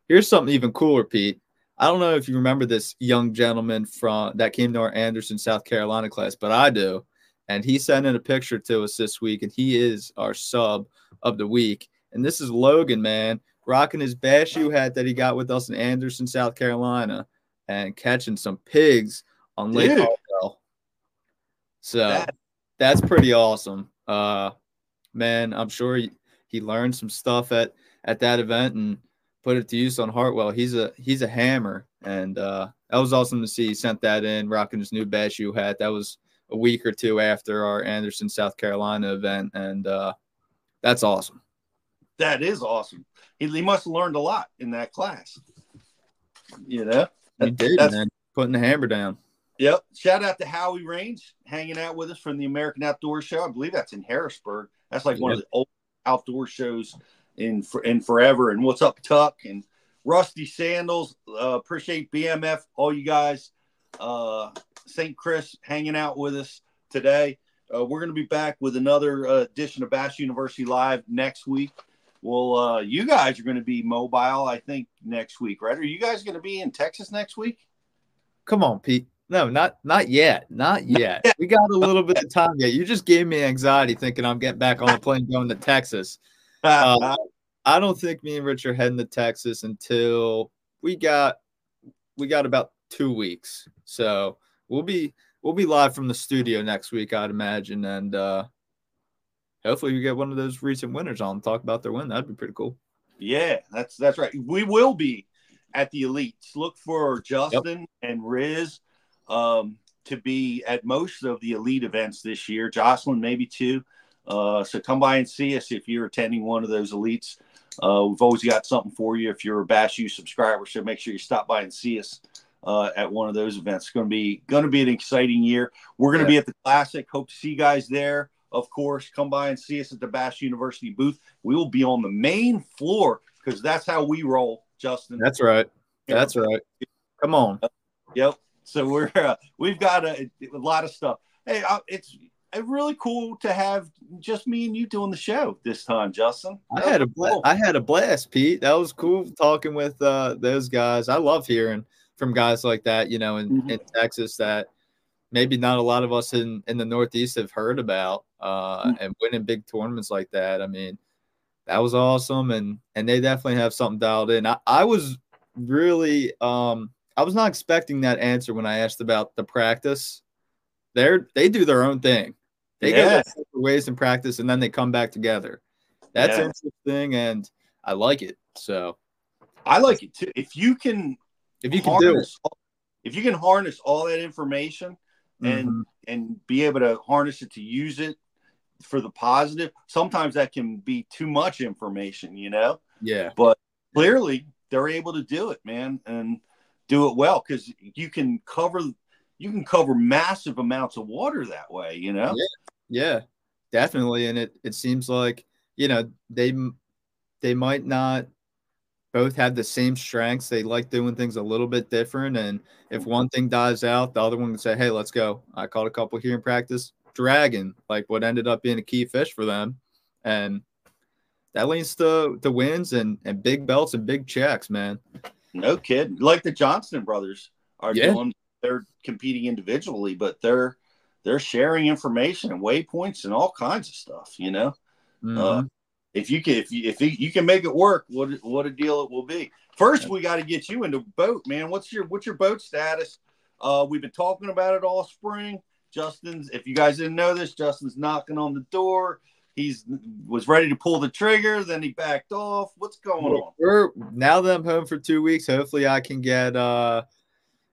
here's something even cooler, Pete. I don't know if you remember this young gentleman from that came to our Anderson, South Carolina class, but I do. And he sent in a picture to us this week, and he is our sub of the week. And this is Logan, man, rocking his BASSU hat that he got with us in Anderson, South Carolina, and catching some pigs on Lake Hartwell. So that. that's pretty awesome. Uh, man, I'm sure he, he learned some stuff at at that event, and put it to use on Hartwell. He's a he's a hammer, and uh, that was awesome to see. He sent that in, rocking his new BASSU hat. That was a week or two after our Anderson, South Carolina event, and uh, that's awesome.
That is awesome. He, he must have learned a lot in that class. You know,
he did, man. Putting the hammer down.
Yep. Shout out to Howie Range hanging out with us from the American Outdoor Show. I believe that's in Harrisburg. That's like yep. one of the old outdoor shows in for, in forever. And what's up, Tuck and Rusty Sandals? Uh, appreciate BMF, all you guys. Uh, St. Chris hanging out with us today. Uh, we're going to be back with another uh, edition of Bass University Live next week. Well, uh, you guys are going to be mobile, I think, next week, right? Are you guys going to be in Texas next week?
Come on, Pete. No, not not yet. Not yet. We got a little bit of time yet. You just gave me anxiety thinking I'm getting back on the plane going to Texas. Uh, I don't think me and Rich are heading to Texas until we got we got about two weeks. So we'll be we'll be live from the studio next week, I'd imagine, and uh, hopefully we get one of those recent winners on talk about their win. That'd be pretty cool.
Yeah, that's that's right. We will be at the elites. Look for Justin yep. and Riz um, to be at most of the elite events this year. Jocelyn maybe too. Uh, so come by and see us if you're attending one of those elites. Uh, we've always got something for you if you're a Bass U subscriber. So make sure you stop by and see us uh, at one of those events. It's going to be going to be an exciting year. We're going to yeah. be at the Classic. Hope to see you guys there. Of course, come by and see us at the Bass University booth. We will be on the main floor because that's how we roll, Justin.
That's right. That's right. Come on.
Yep. So we're uh, we've got a, a lot of stuff. Hey, uh, it's really cool to have just me and you doing the show this time, Justin.
That I had a cool. I had a blast, Pete. That was cool talking with uh, those guys. I love hearing from guys like that, you know, in, mm-hmm. in Texas that maybe not a lot of us in, in the Northeast have heard about uh, mm-hmm. and winning big tournaments like that. I mean, that was awesome. And, and they definitely have something dialed in. I, I was really, um, I was not expecting that answer when I asked about the practice. They're, they do their own thing. They yeah. go separate ways in practice and then they come back together. That's yeah. interesting and I like it. So
I like it too. If you can
if you can do it.
if you can harness all that information and mm-hmm. and be able to harness it to use it for the positive, sometimes that can be too much information, you know?
Yeah.
But clearly they're able to do it, man, and do it well because you can cover you can cover massive amounts of water that way, you know?
Yeah, yeah, definitely. And it it seems like you know they they might not both have the same strengths. They like doing things a little bit different. And if mm-hmm. one thing dies out, the other one can say, "Hey, let's go." I caught a couple here in practice. Dragon, like what ended up being a key fish for them, and that leads to the wins and and big belts and big checks, man.
No kid, like the Johnston brothers are yeah. doing. They're competing individually, but they're they're sharing information and waypoints and all kinds of stuff. You know, mm-hmm. uh, if you can if you if you can make it work, what what a deal it will be. First, we got to get you into boat, man. What's your what's your boat status? Uh, we've been talking about it all spring. Justin's. If you guys didn't know this, Justin's knocking on the door he's was ready to pull the trigger, then he backed off. What's going on?
We're now that I'm home for two weeks. Hopefully, I can get uh,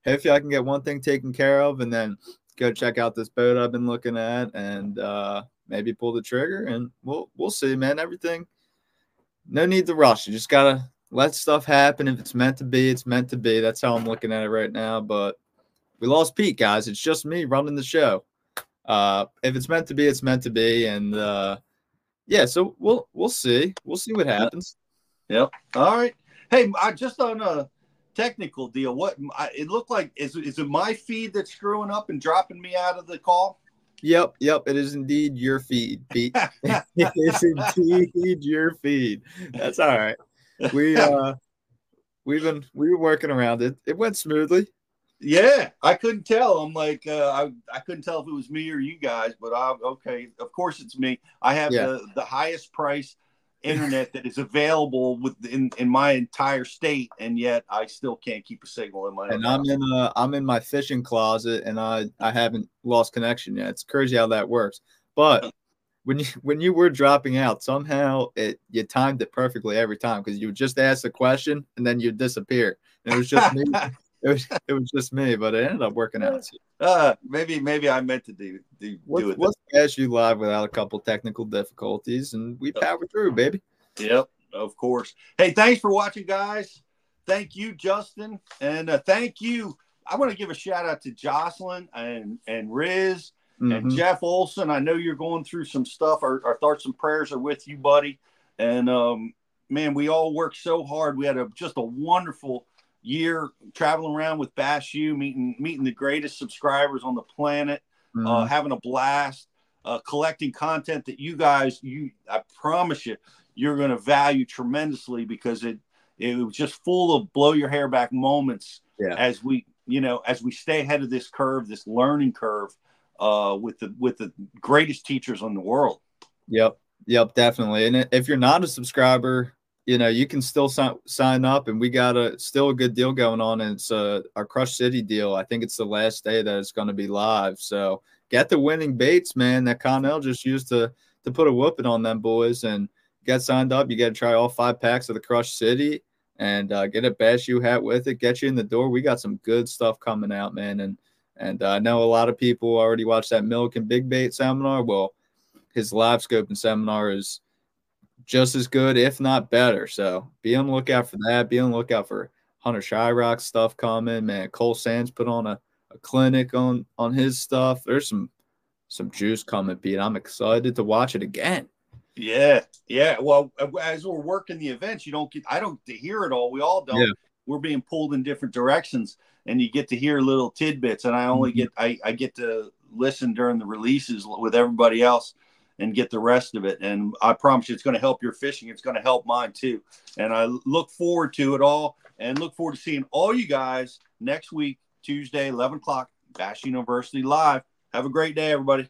hopefully I can get one thing taken care of, and then go check out this boat I've been looking at, and uh, maybe pull the trigger, and we'll we'll see, man. Everything, no need to rush. You just gotta let stuff happen. If it's meant to be, it's meant to be. That's how I'm looking at it right now. But we lost Pete, guys. It's just me running the show. Uh, if it's meant to be, it's meant to be, and uh, yeah, so we'll we'll see. We'll see what happens.
Yep. All right. Hey, I just on a technical deal. What I, it looked like is is it my feed that's screwing up and dropping me out of the call?
Yep, yep. It is indeed your feed, Pete. it is indeed your feed. That's all right. We uh we've been we were working around it. It went smoothly.
Yeah, I couldn't tell. I'm like, uh, I, I couldn't tell if it was me or you guys, but I okay. Of course, it's me. I have yeah. the, the highest price internet that is available within in my entire state, and yet I still can't keep a signal in my.
And I'm in a I'm in my fishing closet, and I I haven't lost connection yet. It's crazy how that works. But when you when you were dropping out, somehow it you timed it perfectly every time because you would just ask a question and then you disappear. And it was just me. it was it was just me, but it ended up working out.
Uh, maybe maybe I meant to do do,
do
it.
Let's pass you live without a couple technical difficulties, and we power through, baby.
Yep, of course. Hey, thanks for watching, guys. Thank you, Justin, and uh, thank you. I want to give a shout out to Jocelyn and and Riz mm-hmm. and Jeff Olson. I know you're going through some stuff. Our, our thoughts and prayers are with you, buddy. And um, man, we all worked so hard. We had a just a wonderful year traveling around with Bass U, meeting meeting the greatest subscribers on the planet, uh, mm-hmm. uh, having a blast, uh, collecting content that you guys you I promise you you're going to value tremendously because it it was just full of blow your hair back moments yeah. as we you know as we stay ahead of this curve, this learning curve uh, with the with the greatest teachers in the world.
Yep, yep, definitely. And if you're not a subscriber, you know, you can still sign, sign up, and we got a still a good deal going on. And it's a, our Crush City deal. I think it's the last day that it's going to be live. So get the winning baits, man. That Connell just used to to put a whooping on them boys, and get signed up. You got to try all five packs of the Crush City, and uh, get a Bass U hat with it. Get you in the door. We got some good stuff coming out, man. And and uh, I know a lot of people already watched that Milliken Big Bait seminar. Well, his live scoping seminar is just as good, if not better. So be on the lookout for that. Be on the lookout for Hunter Shryock stuff coming. Man, Cole Sands put on a, a clinic on on his stuff. There's some some juice coming, Pete. I'm excited to watch it again.
Yeah, yeah. Well, as we're working the events, you don't get I don't to hear it all. We all don't. Yeah. We're being pulled in different directions, and you get to hear little tidbits. And I only mm-hmm. get I, I get to listen during the releases with everybody else and get the rest of it. And I promise you, it's going to help your fishing. It's going to help mine too. And I look forward to it all and look forward to seeing all you guys next week, Tuesday, 11 o'clock, Bass University Live. Have a great day, everybody.